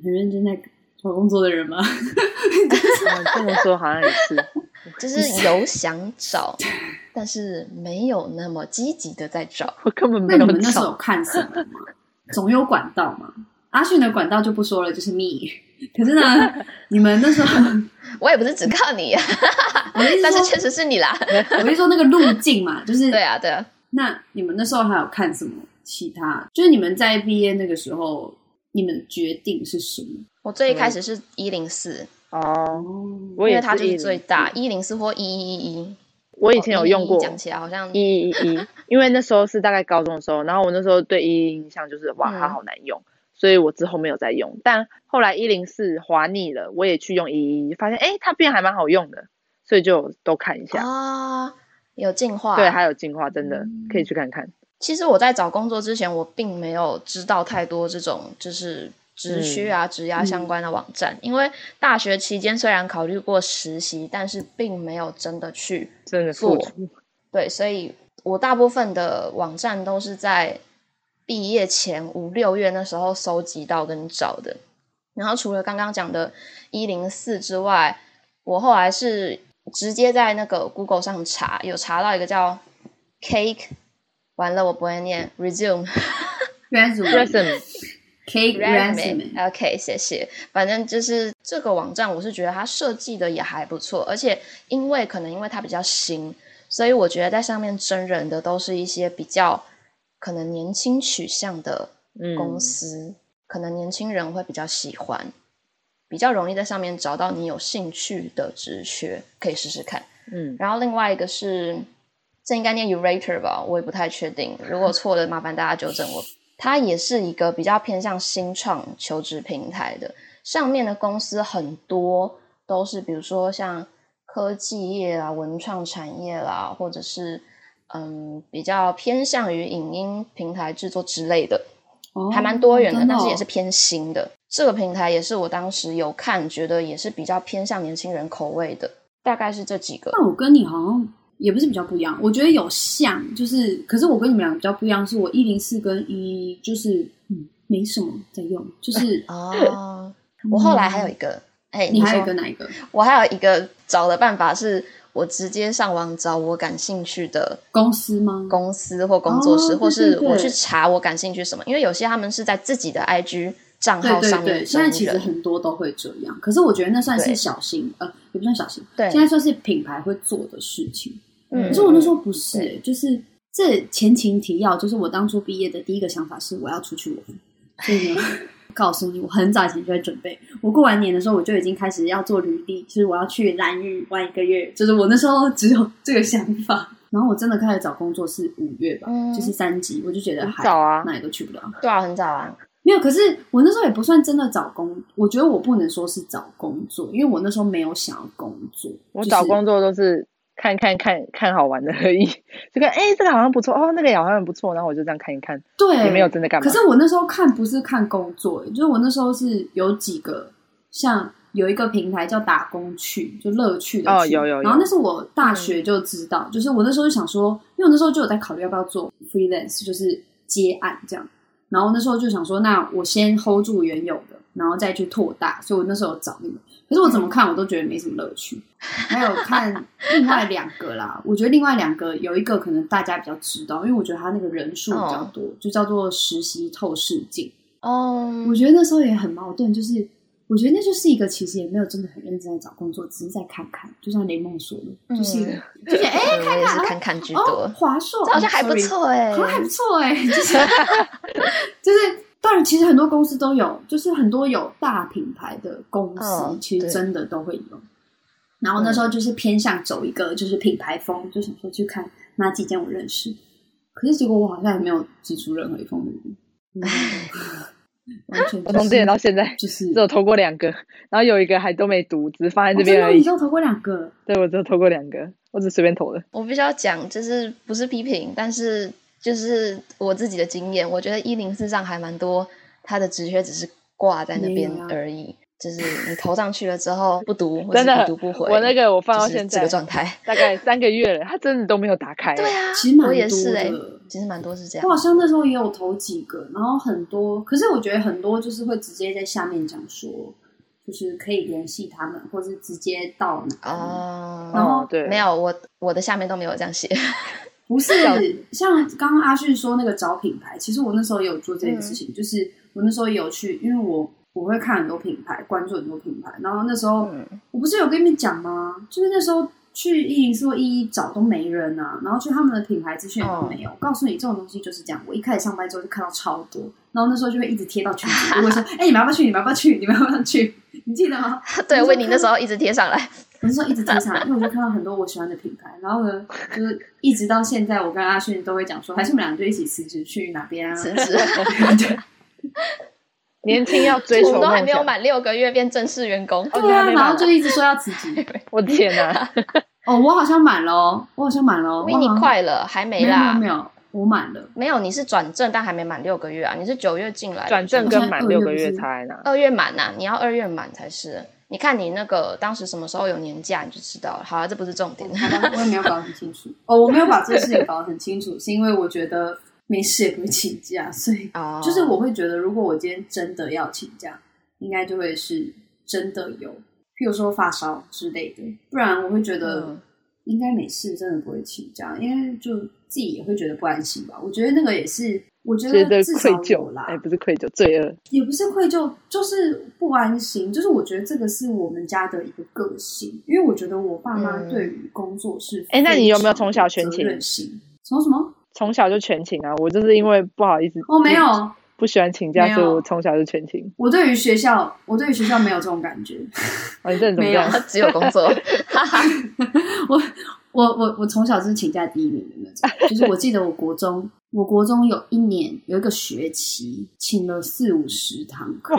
[SPEAKER 4] 很认真在找工作的人吗？
[SPEAKER 5] 这么说好像也是，
[SPEAKER 3] 就是有想找，但是没有那么积极的在找。
[SPEAKER 5] 我根本没有。
[SPEAKER 4] 那你们那时候看什么吗？总有管道嘛。阿迅的管道就不说了，就是 me。可是呢，你们那时候，
[SPEAKER 3] 我也不是只靠你，但是确实是你啦。
[SPEAKER 4] 我跟你说那个路径嘛，就是
[SPEAKER 3] 对啊，对啊。
[SPEAKER 4] 那你们那时候还有看什么其他？就是你们在毕业那个时候，你们决定是什么？
[SPEAKER 3] 我最一开始是一零四
[SPEAKER 5] 哦，
[SPEAKER 3] 因为它就是最大一零四或一一一。
[SPEAKER 5] 我以前有用过，
[SPEAKER 3] 讲起来好像
[SPEAKER 5] 一一一，因为那时候是大概高中的时候，然后我那时候对一一印象就是哇，它好难用，所以我之后没有再用。但后来一零四滑腻了，我也去用一一一，发现哎，它变还蛮好用的，所以就都看一下
[SPEAKER 3] 啊。有进化，
[SPEAKER 5] 对，还有进化，真的、嗯、可以去看看。
[SPEAKER 3] 其实我在找工作之前，我并没有知道太多这种就是职需啊、职涯、嗯、相关的网站。嗯、因为大学期间虽然考虑过实习，但是并没有真的去做。
[SPEAKER 5] 真的付出。
[SPEAKER 3] 对，所以我大部分的网站都是在毕业前五六月那时候收集到跟找的。然后除了刚刚讲的一零四之外，我后来是。直接在那个 Google 上查，有查到一个叫 Cake，完了我不会念
[SPEAKER 4] Resume，Resume，Cake
[SPEAKER 3] Resume，OK，谢谢。反正就是这个网站，我是觉得它设计的也还不错，而且因为可能因为它比较新，所以我觉得在上面征人的都是一些比较可能年轻取向的公司，嗯、可能年轻人会比较喜欢。比较容易在上面找到你有兴趣的职缺，可以试试看。嗯，然后另外一个是，这应该念 Yourator 吧，我也不太确定。如果错了，麻烦大家纠正我。它也是一个比较偏向新创求职平台的，上面的公司很多都是，比如说像科技业啦、文创产业啦，或者是嗯比较偏向于影音平台制作之类的，哦、还蛮多元的，哦、但是也是偏新的。这个平台也是我当时有看，觉得也是比较偏向年轻人口味的，大概是这几个。
[SPEAKER 4] 那我跟你好像也不是比较不一样，我觉得有像，就是可是我跟你们俩比较不一样，是我一零四跟一就是嗯没什么在用，就是
[SPEAKER 3] 哦，我后来还有一个，哎、嗯，
[SPEAKER 4] 你还有一个哪一个？
[SPEAKER 3] 我还有一个找的办法是，我直接上网找我感兴趣的
[SPEAKER 4] 公司吗？
[SPEAKER 3] 公司或工作室，哦、或是我去查我感兴趣什么，因为有些他们是在自己的 IG。账号上面，对对对，
[SPEAKER 4] 现在其实很多都会这样，可是我觉得那算是小型，呃，也不算小型，
[SPEAKER 3] 对，
[SPEAKER 4] 现在算是品牌会做的事情。嗯，可是我那时候不是、欸，就是这前情提要，就是我当初毕业的第一个想法是我要出去玩，所以呢，告诉你，我很早以前就在准备，我过完年的时候我就已经开始要做履历，就是我要去蓝屿玩一个月，就是我那时候只有 这个想法，然后我真的开始找工作是五月吧，嗯、就是三级，我就觉得还
[SPEAKER 5] 早啊，
[SPEAKER 4] 哪里都去不了，
[SPEAKER 3] 对啊，很早啊。
[SPEAKER 4] 没有，可是我那时候也不算真的找工，我觉得我不能说是找工作，因为我那时候没有想要工作。
[SPEAKER 5] 我找工作都是看看看看好玩的而已，就看哎，这个好像不错哦，那个也好像很不错，然后我就这样看一看，
[SPEAKER 4] 对，
[SPEAKER 5] 也没有真的干嘛。
[SPEAKER 4] 可是我那时候看不是看工作，就是我那时候是有几个，像有一个平台叫打工去，就乐趣的趣
[SPEAKER 5] 哦，有有有。
[SPEAKER 4] 然后那是我大学就知道，嗯、就是我那时候就想说，因为我那时候就有在考虑要不要做 freelance，就是接案这样。然后那时候就想说，那我先 hold 住原有的，然后再去拓大。所以我那时候找那个，可是我怎么看我都觉得没什么乐趣。还有看另外两个啦，我觉得另外两个有一个可能大家比较知道，因为我觉得他那个人数比较多，就叫做实习透视镜。哦，我觉得那时候也很矛盾，就是。我觉得那就是一个，其实也没有真的很认真在找工作，只是在看看，就像雷梦说的，嗯、就是一个，就是哎，看看，
[SPEAKER 3] 看看居多。
[SPEAKER 4] 哦、华硕
[SPEAKER 3] 这好像还不错哎，
[SPEAKER 4] 好像还不错哎，就是 就是，当然，其实很多公司都有，就是很多有大品牌的公司，哦、其实真的都会有。然后那时候就是偏向走一个就是品牌风，就想说去看哪几间我认识，可是结果我好像也没有寄出任何一封履历。嗯
[SPEAKER 5] 完全，我从之前到现在就是只有投过两个，然后有一个还都没读，只是放在这边而已。
[SPEAKER 4] 你只有投过两个？
[SPEAKER 5] 对，我只有投过两个，我只随便投的。
[SPEAKER 3] 我必须要讲，就是不是批评，但是就是我自己的经验，我觉得一零四上还蛮多，他的职缺只是挂在那边而已。就是你投上去了之后不读，真的不读不回。
[SPEAKER 5] 我那个我放到现在
[SPEAKER 3] 这个状态，
[SPEAKER 5] 大概三个月了，他真的都没有打开。
[SPEAKER 3] 对啊，
[SPEAKER 4] 其实蛮多的。
[SPEAKER 3] 我也是欸，其实蛮多是这样。
[SPEAKER 4] 我好像那时候也有投几个，然后很多，可是我觉得很多就是会直接在下面讲说，就是可以联系他们，或是直接到哪。
[SPEAKER 3] 哦，
[SPEAKER 4] 然后
[SPEAKER 5] 对，
[SPEAKER 3] 没有我我的下面都没有这样写。
[SPEAKER 4] 不是像刚刚阿迅说那个找品牌，其实我那时候也有做这件事情，就是我那时候也有去，因为我。我会看很多品牌，关注很多品牌，然后那时候、嗯、我不是有跟你们讲吗？就是那时候去一零四或一一找都没人啊，然后去他们的品牌资讯也都没有。哦、告诉你，这种东西就是这样。我一开始上班之后就看到超多，然后那时候就会一直贴到群里，就会说：“ 哎、欸，你们要不要去？你们要不要去？你们要不要去？”你记得吗？
[SPEAKER 3] 对，为你那时候一直贴上来，
[SPEAKER 4] 我那时候一直贴上来，因为我就看到很多我喜欢的品牌，然后呢，就是一直到现在，我跟阿迅都会讲说，还是我们两个就一起辞职去哪边啊？
[SPEAKER 3] 辞职。对。
[SPEAKER 5] 年轻要追 求，
[SPEAKER 3] 我都还没有满六个月变正式员工，
[SPEAKER 4] 对啊，然后就一直说要辞职。
[SPEAKER 5] 我的天哪！
[SPEAKER 4] 哦，我好像满了哦，我好像满了，
[SPEAKER 3] 比你快了，还没啦，
[SPEAKER 4] 没有，我满了，
[SPEAKER 3] 没有，你是转正，但还没满六个月啊，你是九月进来，
[SPEAKER 5] 转正跟满六个月差在哪？
[SPEAKER 3] 二月满呐，你要二月满才是。你看你那个当时什么时候有年假，你就知道了。好啊，这不是重点，
[SPEAKER 4] 我也没有搞得很清楚。哦，我没有把这个事情搞得很清楚，是因为我觉得。没事也不会请假，所以就是我会觉得，如果我今天真的要请假，oh. 应该就会是真的有，譬如说发烧之类的，不然我会觉得应该没事，真的不会请假，因为就自己也会觉得不安心吧。我觉得那个也是，我觉得至少有啦，
[SPEAKER 5] 哎，不是愧疚，罪恶
[SPEAKER 4] 也不是愧疚，就是不安心。就是我觉得这个是我们家的一个个性，因为我觉得我爸妈对于工作是哎、
[SPEAKER 5] 嗯，那你有没有从小全勤？
[SPEAKER 4] 从什么？
[SPEAKER 5] 从小就全勤啊！我就是因为不好意思，
[SPEAKER 4] 我没有
[SPEAKER 5] 不喜欢请假，所以我从小就全勤。
[SPEAKER 4] 我对于学校，我对于学校没有这种感觉。
[SPEAKER 5] 哦，你这人怎么样？
[SPEAKER 3] 没有，只有工作。
[SPEAKER 4] 我我我我从小就是请假第一名的那种。就是我记得我国中，我国中有一年有一个学期请了四五十堂课，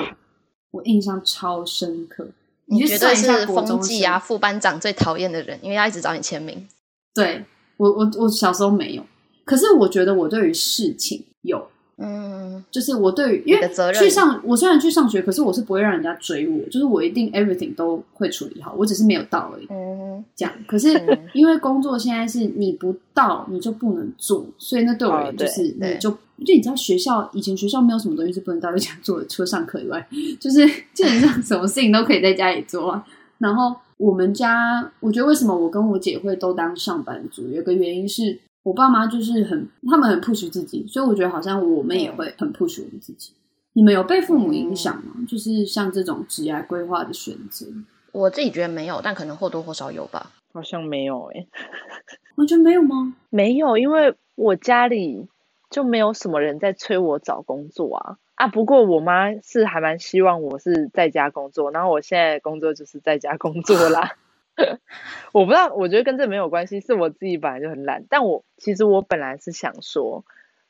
[SPEAKER 4] 我印象超深刻。
[SPEAKER 3] 你绝对是风纪啊副班长最讨厌的人，因为他一直找你签名。
[SPEAKER 4] 对我我我小时候没有。可是我觉得我对于事情有
[SPEAKER 3] 嗯，
[SPEAKER 4] 就是我对于因为去上，我虽然去上学，可是我是不会让人家追我，就是我一定 everything 都会处理好，我只是没有到而已。嗯，这样。可是因为工作现在是你不到你就不能做，所以那对我而言就是你就，就你知道学校以前学校没有什么东西是不能到在家做的，除了上课以外，就是基本上什么事情都可以在家里做啊。然后我们家，我觉得为什么我跟我姐会都当上班族，有个原因是。我爸妈就是很，他们很 push 自己，所以我觉得好像我们也会很 push 我们自己。你们有被父母影响吗？嗯、就是像这种职业规划的选择，
[SPEAKER 3] 我自己觉得没有，但可能或多或少有吧。
[SPEAKER 5] 好像没有诶、欸，
[SPEAKER 4] 完全没有吗？
[SPEAKER 5] 没有，因为我家里就没有什么人在催我找工作啊啊！不过我妈是还蛮希望我是在家工作，然后我现在工作就是在家工作啦。我不知道，我觉得跟这没有关系，是我自己本来就很懒。但我其实我本来是想说，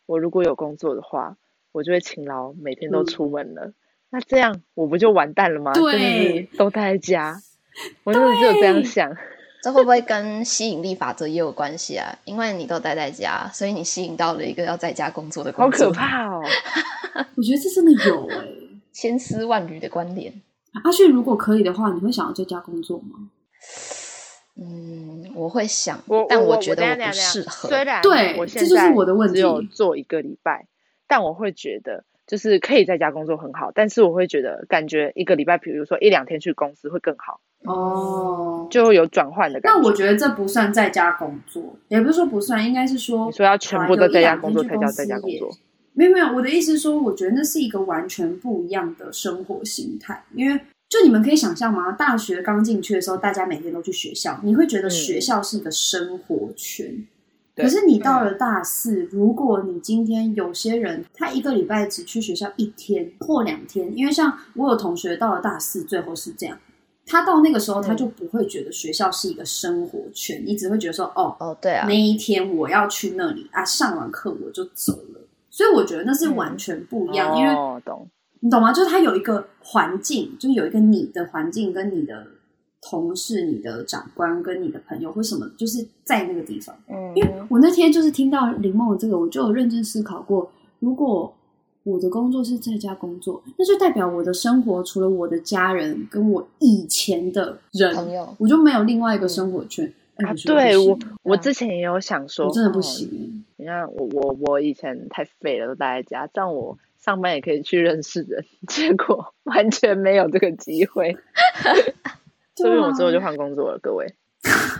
[SPEAKER 5] 我如果有工作的话，我就会勤劳，每天都出门了。嗯、那这样我不就完蛋了吗？
[SPEAKER 4] 对，
[SPEAKER 5] 都待在家，我就是只有这样想。
[SPEAKER 3] 这会不会跟吸引力法则也有关系啊？因为你都待在家，所以你吸引到了一个要在家工作的工作。
[SPEAKER 5] 好可怕哦！
[SPEAKER 4] 我觉得这真的有哎、欸，
[SPEAKER 3] 千丝万缕的关联。
[SPEAKER 4] 阿旭，如果可以的话，你会想要在家工作吗？
[SPEAKER 3] 嗯，我会想，但我觉得我不适合。
[SPEAKER 5] 虽然
[SPEAKER 4] 对，
[SPEAKER 5] 我现在只有做一个礼拜，但我会觉得就是可以在家工作很好。但是我会觉得感觉一个礼拜，比如说一两天去公司会更好
[SPEAKER 4] 哦，
[SPEAKER 5] 就会有转换的感觉。
[SPEAKER 4] 那我觉得这不算在家工作，也不是说不算，应该是说
[SPEAKER 5] 你说要全部都在家工作才叫在家工作。
[SPEAKER 4] 没有没有，我的意思是说，我觉得那是一个完全不一样的生活形态，因为。就你们可以想象吗？大学刚进去的时候，大家每天都去学校，你会觉得学校是一个生活圈。嗯、可是你到了大四，如果你今天有些人他一个礼拜只去学校一天或两天，因为像我有同学到了大四，最后是这样，他到那个时候他就不会觉得学校是一个生活圈，你只会觉得说，哦
[SPEAKER 3] 哦，对啊，
[SPEAKER 4] 那一天我要去那里啊，上完课我就走了。所以我觉得那是完全不一样，嗯、因为
[SPEAKER 5] 哦，懂。
[SPEAKER 4] 你懂吗？就是他有一个环境，就是有一个你的环境，跟你的同事、你的长官、跟你的朋友或什么，就是在那个地方。嗯，因为我那天就是听到林梦这个，我就有认真思考过，如果我的工作是在家工作，那就代表我的生活除了我的家人跟我以前的人朋友，我就没有另外一个生活圈。
[SPEAKER 5] 啊，对我，我之前也有想说，
[SPEAKER 4] 我真的不行。
[SPEAKER 5] 你看，我我我以前太废了，都待在家，这样我。上班也可以去认识人，结果完全没有这个机会。所以我之后就换工作了，各位。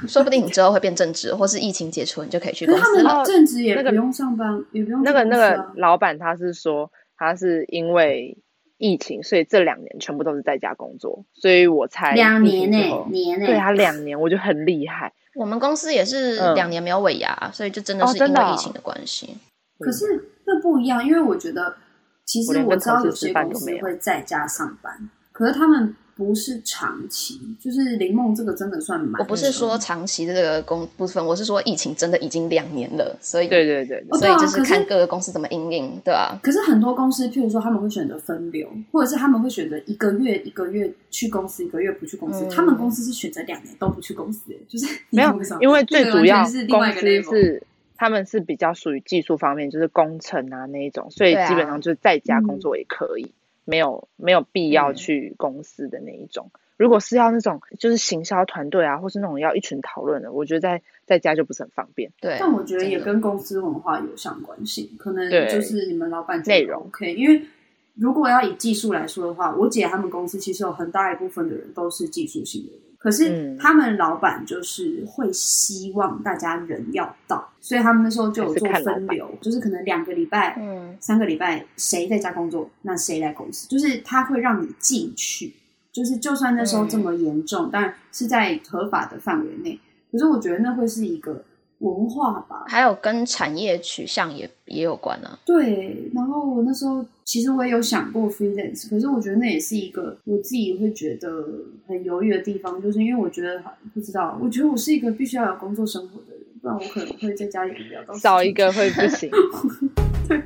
[SPEAKER 3] 说不定你之后会变正职，或是疫情解除，你就可以去公司。
[SPEAKER 4] 可是他们正职也不用上班，也不用。
[SPEAKER 5] 那个那个老板他是说，他是因为疫情，所以这两年全部都是在家工作，所以我才
[SPEAKER 4] 两年呢，年呢，
[SPEAKER 5] 对他两年，我就很厉害。
[SPEAKER 3] 我们公司也是两年没有尾牙，所以就真的是因为疫情的关系。
[SPEAKER 4] 可是那不一样，因为我觉得。其实我知道有些公司会在家上班，可是他们不是长期。就是林梦这个真的算蛮。
[SPEAKER 3] 我不是说长期的这个工部分，我是说疫情真的已经两年了，所以
[SPEAKER 5] 对对对，
[SPEAKER 3] 所以就是看各个公司怎么因应，对吧？
[SPEAKER 4] 可是很多公司，譬如说他们会选择分流，或者是他们会选择一个月一个月去公司，一个月不去公司。他们公司是选择两年都不去公司，就是
[SPEAKER 5] 没有，因为最主要公司是。他们是比较属于技术方面，就是工程啊那一种，所以基本上就是在家工作也可以，啊嗯、没有没有必要去公司的那一种。嗯、如果是要那种就是行销团队啊，或是那种要一群讨论的，我觉得在在家就不是很方便。
[SPEAKER 3] 对，
[SPEAKER 4] 但我觉得也跟公司文化有相关性，可能就是你们老板内容 OK，因为如果要以技术来说的话，我姐他们公司其实有很大一部分的人都是技术性的人。可是他们老板就是会希望大家人要到，所以他们那时候就有做分流，就是可能两个礼拜、嗯，三个礼拜谁在家工作，那谁来公司，就是他会让你进去，就是就算那时候这么严重，当然是在合法的范围内，可是我觉得那会是一个。文化吧，
[SPEAKER 3] 还有跟产业取向也也有关啊。
[SPEAKER 4] 对，然后我那时候其实我也有想过 freelance，可是我觉得那也是一个我自己会觉得很犹豫的地方，就是因为我觉得不知道，我觉得我是一个必须要有工作生活的人，不然我可能会在家里比较
[SPEAKER 5] 少一个会不行。
[SPEAKER 8] 对。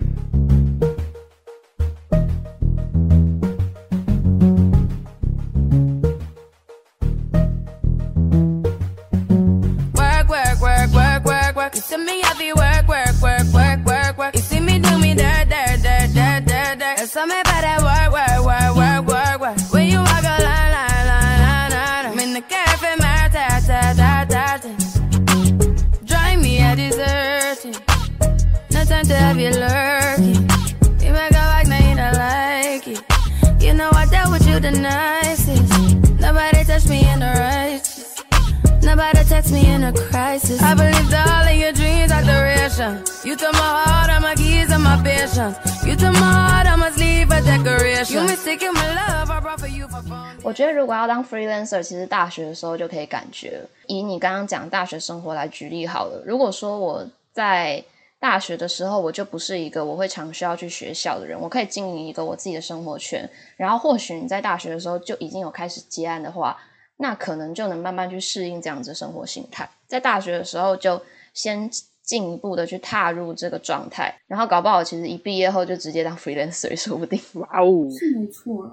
[SPEAKER 3] 我觉得如果要当 freelancer，其实大学的时候就可以感觉。以你刚刚讲大学生活来举例好了。如果说我在大学的时候，我就不是一个我会常需要去学校的人，我可以经营一个我自己的生活圈。然后或许你在大学的时候就已经有开始接案的话。那可能就能慢慢去适应这样子的生活形态，在大学的时候就先进一步的去踏入这个状态，然后搞不好其实一毕业后就直接当 freelancer 说不定。
[SPEAKER 4] 哇哦，是没错啦。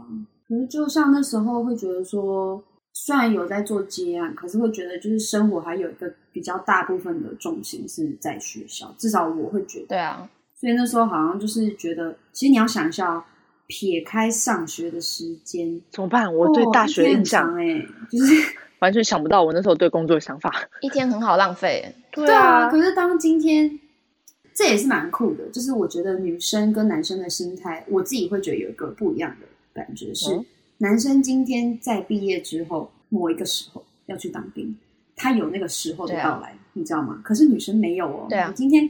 [SPEAKER 4] 可是就像那时候会觉得说，虽然有在做接案，可是会觉得就是生活还有一个比较大部分的重心是在学校，至少我会觉得。
[SPEAKER 3] 对啊，
[SPEAKER 4] 所以那时候好像就是觉得，其实你要想一下。撇开上学的时间
[SPEAKER 5] 怎么办？我对大学印象
[SPEAKER 4] 哎、哦，就是
[SPEAKER 5] 完全想不到我那时候对工作的想法。
[SPEAKER 3] 一天很好浪费，
[SPEAKER 4] 对啊。可是当今天，这也是蛮酷的。就是我觉得女生跟男生的心态，我自己会觉得有一个不一样的感觉是：嗯、男生今天在毕业之后某一个时候要去当兵，他有那个时候的到来，啊、你知道吗？可是女生没有哦。
[SPEAKER 3] 对啊，
[SPEAKER 4] 今天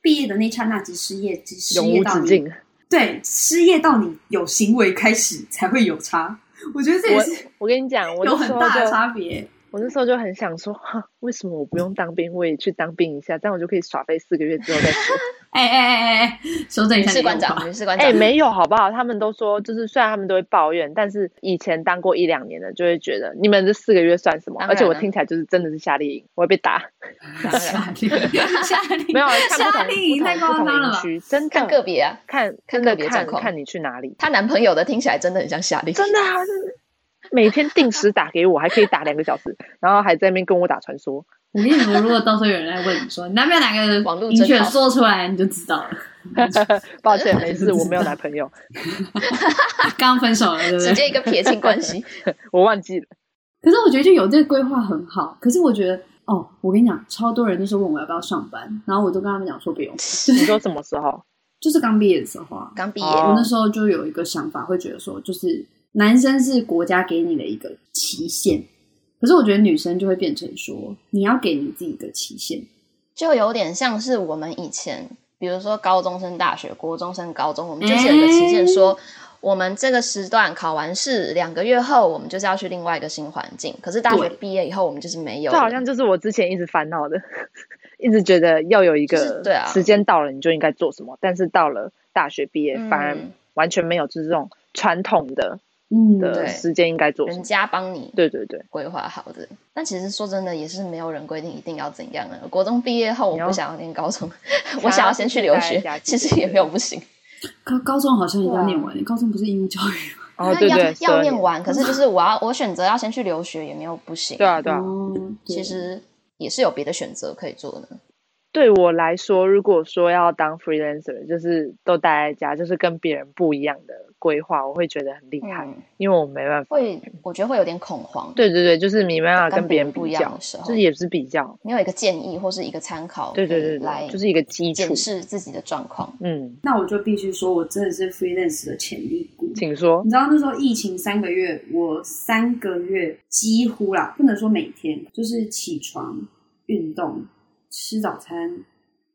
[SPEAKER 4] 毕业的那刹那即失业，即失业到
[SPEAKER 5] 永无止境。
[SPEAKER 4] 对，失业到你有行为开始才会有差，我觉得这也是
[SPEAKER 5] 我，我跟你讲，我
[SPEAKER 4] 有很大的差别。
[SPEAKER 5] 我那时候就很想说，为什么我不用当兵，我也去当兵一下，这样我就可以耍废四个月之后再说。
[SPEAKER 4] 哎哎哎哎哎，修正一下，
[SPEAKER 3] 女士官长，女士官长。
[SPEAKER 5] 哎，没有好不好？他们都说，就是虽然他们都会抱怨，但是以前当过一两年的，就会觉得你们这四个月算什么？而且我听起来就是真的是夏令营，我会被打。
[SPEAKER 4] 夏令营，夏令，
[SPEAKER 5] 没有看
[SPEAKER 4] 夏令营太夸张了吧？
[SPEAKER 5] 真的
[SPEAKER 3] 看个别啊，
[SPEAKER 5] 看
[SPEAKER 3] 看个别状况，
[SPEAKER 5] 看你去哪里。
[SPEAKER 3] 她男朋友的听起来真的很像夏令营，
[SPEAKER 5] 真的啊，真的。每天定时打给我，还可以打两个小时，然后还在那边跟我打传说。
[SPEAKER 4] 我跟你说，如果到时候有人来问你说，你男朋友哪个网络正确说出来，你就知道了。
[SPEAKER 5] 抱歉，没事，我没有男朋友。
[SPEAKER 4] 刚 刚分手了，对不对？
[SPEAKER 3] 直接一个撇清关系，
[SPEAKER 5] 我忘记了。
[SPEAKER 4] 可是我觉得就有这个规划很好。可是我觉得，哦，我跟你讲，超多人都是问我要不要上班，然后我都跟他们讲说不用。
[SPEAKER 5] 你说什么时候？
[SPEAKER 4] 就是刚毕业的时候啊，
[SPEAKER 3] 刚毕业，
[SPEAKER 4] 我那时候就有一个想法，会觉得说，就是。男生是国家给你的一个期限，可是我觉得女生就会变成说，你要给你自己一个期限，
[SPEAKER 3] 就有点像是我们以前，比如说高中生、大学、国中生、高中，我们就是有一个期限，说、欸、我们这个时段考完试两个月后，我们就是要去另外一个新环境。可是大学毕业以后，我们就是没有。
[SPEAKER 5] 这好像就是我之前一直烦恼的，一直觉得要有一个对啊，时间到了你就应该做什么，但是到了大学毕业，反而完全没有就是这种传统的。嗯，的时间应该做
[SPEAKER 3] 人家帮你
[SPEAKER 5] 对对对
[SPEAKER 3] 规划好的，但其实说真的也是没有人规定一定要怎样的。国中毕业后我不想要念高中，我想要先去留学，其实也没有不行。
[SPEAKER 4] 高高中好像也要念完，高中不是义务教育吗？
[SPEAKER 5] 哦对对，
[SPEAKER 3] 要念完，可是就是 我要我选择要先去留学也没有不行。
[SPEAKER 5] 对啊对啊，
[SPEAKER 3] 其实也是有别的选择可以做的。
[SPEAKER 5] 对我来说，如果说要当 freelancer，就是都待在家，就是跟别人不一样的规划，我会觉得很厉害，嗯、因为我没办法。
[SPEAKER 3] 会，我觉得会有点恐慌。
[SPEAKER 5] 对对对，就是你没办法跟别人
[SPEAKER 3] 不一样的时候，
[SPEAKER 5] 就是也是比较，
[SPEAKER 3] 没有一个建议或是一个参考。
[SPEAKER 5] 对对对，来就是一个基础，检
[SPEAKER 3] 视自己的状况。
[SPEAKER 5] 嗯，
[SPEAKER 4] 那我就必须说，我真的是 freelancer 的潜力股。
[SPEAKER 5] 请说。
[SPEAKER 4] 你知道那时候疫情三个月，我三个月几乎啦，不能说每天，就是起床运动。吃早餐，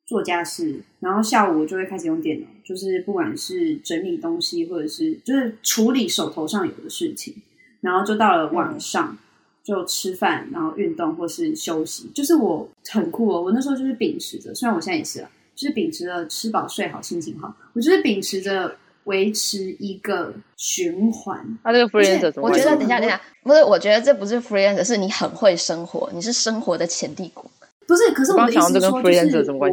[SPEAKER 4] 做家事，然后下午我就会开始用电脑，就是不管是整理东西，或者是就是处理手头上有的事情，然后就到了晚上就吃饭，然后运动或是休息，就是我很酷哦。我那时候就是秉持着，虽然我现在也是啊，就是秉持着吃饱睡好心情好，我就是秉持着维持一个循环。
[SPEAKER 5] 啊，这个么？
[SPEAKER 3] 我觉得等一下等一下，不是，我觉得这不是 freelancer，是你很会生活，你是生活的潜力股。
[SPEAKER 4] 不是，可是我的意思是说，就是我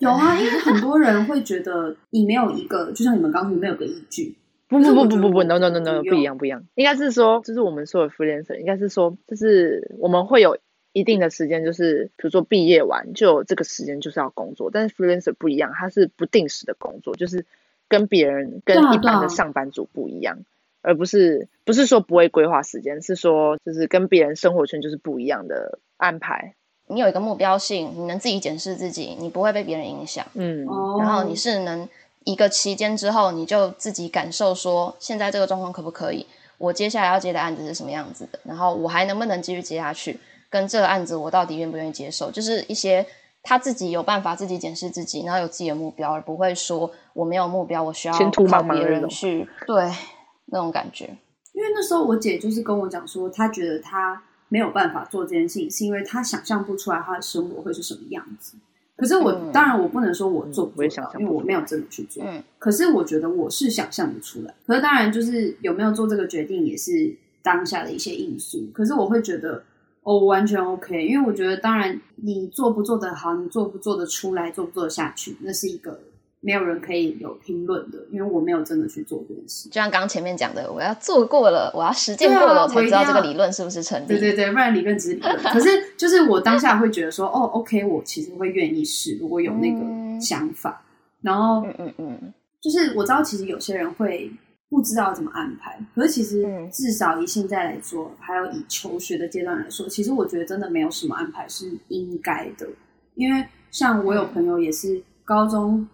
[SPEAKER 4] 有啊，因为很多人会觉得你没有一个，就像你们刚刚说没有个依据。
[SPEAKER 5] 不不不不不不，no no no no，不一样不一样。应该是说，就是我们说的 freelancer，应该是说，就是我们会有一定的时间，就是比如说毕业完就这个时间就是要工作，但是 freelancer 不一样，它是不定时的工作，就是跟别人跟一般的上班族不一样，而不是不是说不会规划时间，是说就是跟别人生活圈就是不一样的安排。
[SPEAKER 3] 你有一个目标性，你能自己检视自己，你不会被别人影响。
[SPEAKER 5] 嗯，
[SPEAKER 3] 然后你是能一个期间之后，你就自己感受说，现在这个状况可不可以？我接下来要接的案子是什么样子的？然后我还能不能继续接下去？跟这个案子我到底愿不愿意接受？就是一些他自己有办法自己检视自己，然后有自己的目标，而不会说我没有目标，我需要靠别人去对那种感觉。
[SPEAKER 4] 因为那时候我姐就是跟我讲说，她觉得她。没有办法做这件事情，是因为他想象不出来他的生活会是什么样子。可是我、嗯、当然我不能说我做不做到，因为我没有真的去做。嗯，可是我觉得我是想象得出来。可是当然就是有没有做这个决定，也是当下的一些因素。可是我会觉得哦，完全 OK，因为我觉得当然你做不做得好，你做不做得出来，做不做得下去，那是一个。没有人可以有评论的，因为我没有真的去做这件事。
[SPEAKER 3] 就像刚刚前面讲的，我要做过了，我要实践过了，啊、我才知道这个理论是不是成立。
[SPEAKER 4] 对对对，不然理论只是理论。可是就是我当下会觉得说，哦，OK，我其实会愿意试，如果有那个想法。嗯、然后，嗯嗯嗯，就是我知道，其实有些人会不知道怎么安排。可是其实至少以现在来说，还有以求学的阶段来说，其实我觉得真的没有什么安排是应该的。因为像我有朋友也是高中。嗯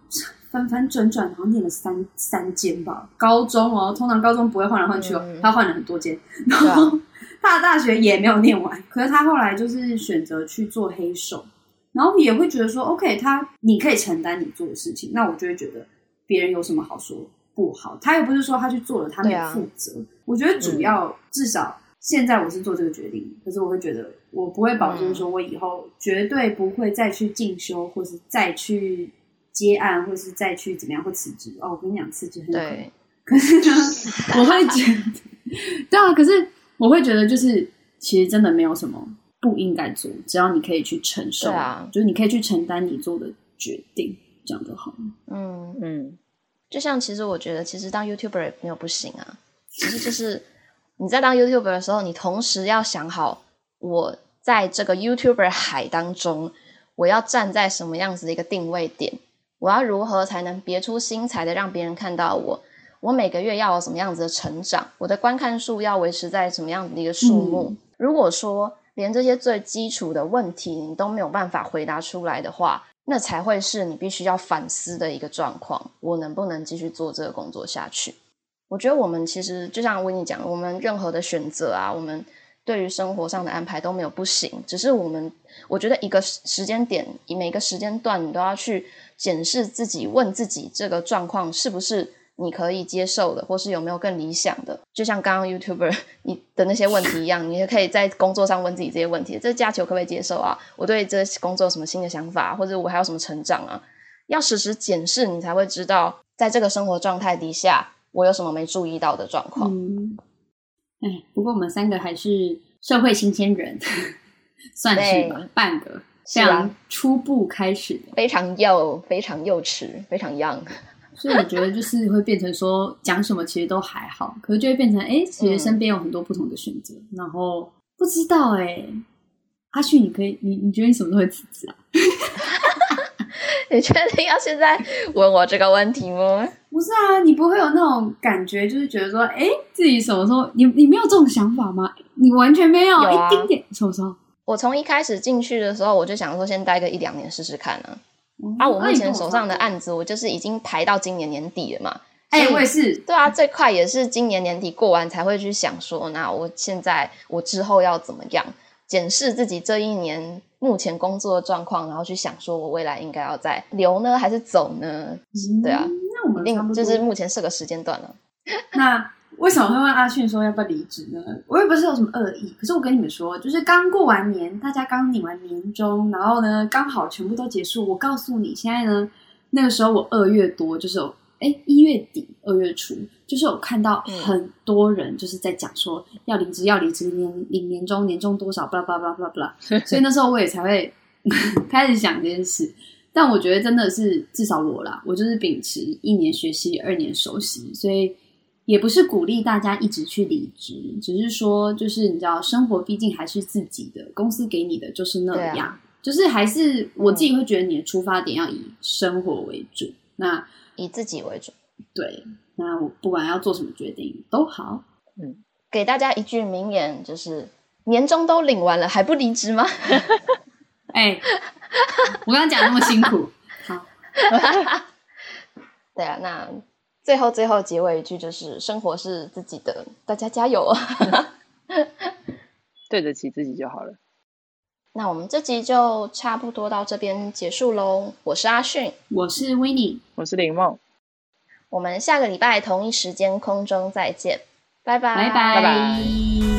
[SPEAKER 4] 翻翻转转，然后念了三三间吧。高中哦，通常高中不会换来换去哦，嗯、他换了很多间。然后他的 大学也没有念完，可是他后来就是选择去做黑手，然后也会觉得说，OK，他你可以承担你做的事情，那我就会觉得别人有什么好说不好？他又不是说他去做了，他没有负责。啊、我觉得主要、嗯、至少现在我是做这个决定，可是我会觉得我不会保证说我以后绝对不会再去进修，或是再去。接案，或是再去怎么样，或辞职哦。我跟你讲，辞职很对，可是呢，我会觉得，对啊，可是我会觉得，就是其实真的没有什么不应该做，只要你可以去承受，啊，就是你可以去承担你做的决定，这样就好了。
[SPEAKER 3] 嗯嗯，就像其实我觉得，其实当 YouTuber 也没有不行啊，其实就是你在当 YouTuber 的时候，你同时要想好，我在这个 YouTuber 海当中，我要站在什么样子的一个定位点。我要如何才能别出心裁的让别人看到我？我每个月要有什么样子的成长？我的观看数要维持在什么样子的一个数目？嗯、如果说连这些最基础的问题你都没有办法回答出来的话，那才会是你必须要反思的一个状况。我能不能继续做这个工作下去？我觉得我们其实就像维尼讲，我们任何的选择啊，我们对于生活上的安排都没有不行，只是我们我觉得一个时间点，以每个时间段，你都要去。检视自己，问自己这个状况是不是你可以接受的，或是有没有更理想的？就像刚刚 YouTuber 你的那些问题一样，你也可以在工作上问自己这些问题：这假期我可不可以接受啊？我对这工作有什么新的想法，或者我还有什么成长啊？要时时检视，你才会知道，在这个生活状态底下，我有什么没注意到的状况。嗯，
[SPEAKER 4] 哎，不过我们三个还是社会新鲜人，算是吧，半个。这样初步开始的，
[SPEAKER 3] 非常幼，非常幼稚，非常 young，
[SPEAKER 4] 所以我觉得就是会变成说讲什么其实都还好，可是就会变成哎，其实身边有很多不同的选择，嗯、然后不知道哎，阿旭，你可以，你你觉得你什么时候会辞职啊？
[SPEAKER 3] 你确定要现在问我这个问题吗？
[SPEAKER 4] 不是啊，你不会有那种感觉，就是觉得说，哎，自己什么时候，你你没有这种想法吗？你完全没有，有啊、一丁点，什么时候？
[SPEAKER 3] 我从一开始进去的时候，我就想说先待个一两年试试看呢、啊。嗯、啊，我目前手上的案子，我就是已经排到今年年底了嘛。
[SPEAKER 4] 哎、欸，我也是。
[SPEAKER 3] 对啊，最快也是今年年底过完才会去想说，那我现在我之后要怎么样检视自己这一年目前工作的状况，然后去想说我未来应该要再留呢还是走呢？嗯、对啊，
[SPEAKER 4] 那我们
[SPEAKER 3] 一定就是目前是个时间段了。
[SPEAKER 4] 那。为什么会问阿迅说要不要离职呢？我也不是有什么恶意，可是我跟你们说，就是刚过完年，大家刚领完年终，然后呢，刚好全部都结束。我告诉你，现在呢，那个时候我二月多，就是有哎一月底二月初，就是有看到很多人就是在讲说要离职，要离职，年领年终，年终多少，巴拉巴拉巴拉巴拉。所以那时候我也才会 开始想这件事。但我觉得真的是至少我啦，我就是秉持一年学习，二年熟悉，所以。也不是鼓励大家一直去离职，只是说，就是你知道，生活毕竟还是自己的，公司给你的就是那样，啊、就是还是我自己会觉得你的出发点要以生活为主，嗯、那
[SPEAKER 3] 以自己为主。
[SPEAKER 4] 对，那我不管要做什么决定都好。
[SPEAKER 3] 嗯，给大家一句名言，就是年终都领完了还不离职吗？
[SPEAKER 4] 哎、欸，我刚刚讲那么辛苦，好。
[SPEAKER 3] 对啊，那最后最后结尾一句就是生活是自己的，大家加油。
[SPEAKER 5] 对得起自己就好了。
[SPEAKER 3] 那我们这集就差不多到这边结束喽。我是阿迅，
[SPEAKER 4] 我是 Winnie，
[SPEAKER 5] 我是林梦。
[SPEAKER 3] 我们下个礼拜同一时间空中再见，拜拜
[SPEAKER 4] 拜拜。拜拜。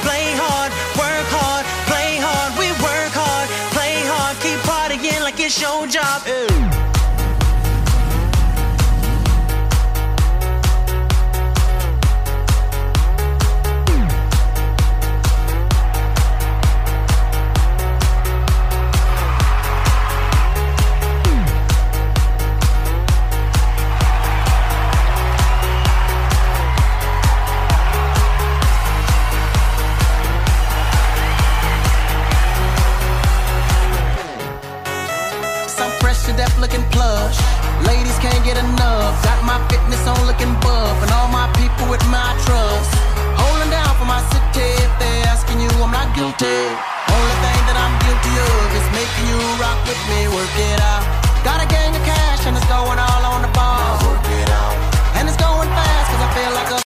[SPEAKER 7] guilty. Only thing that I'm guilty of is making you rock with me, work it out. Got a gang of cash and it's going all on.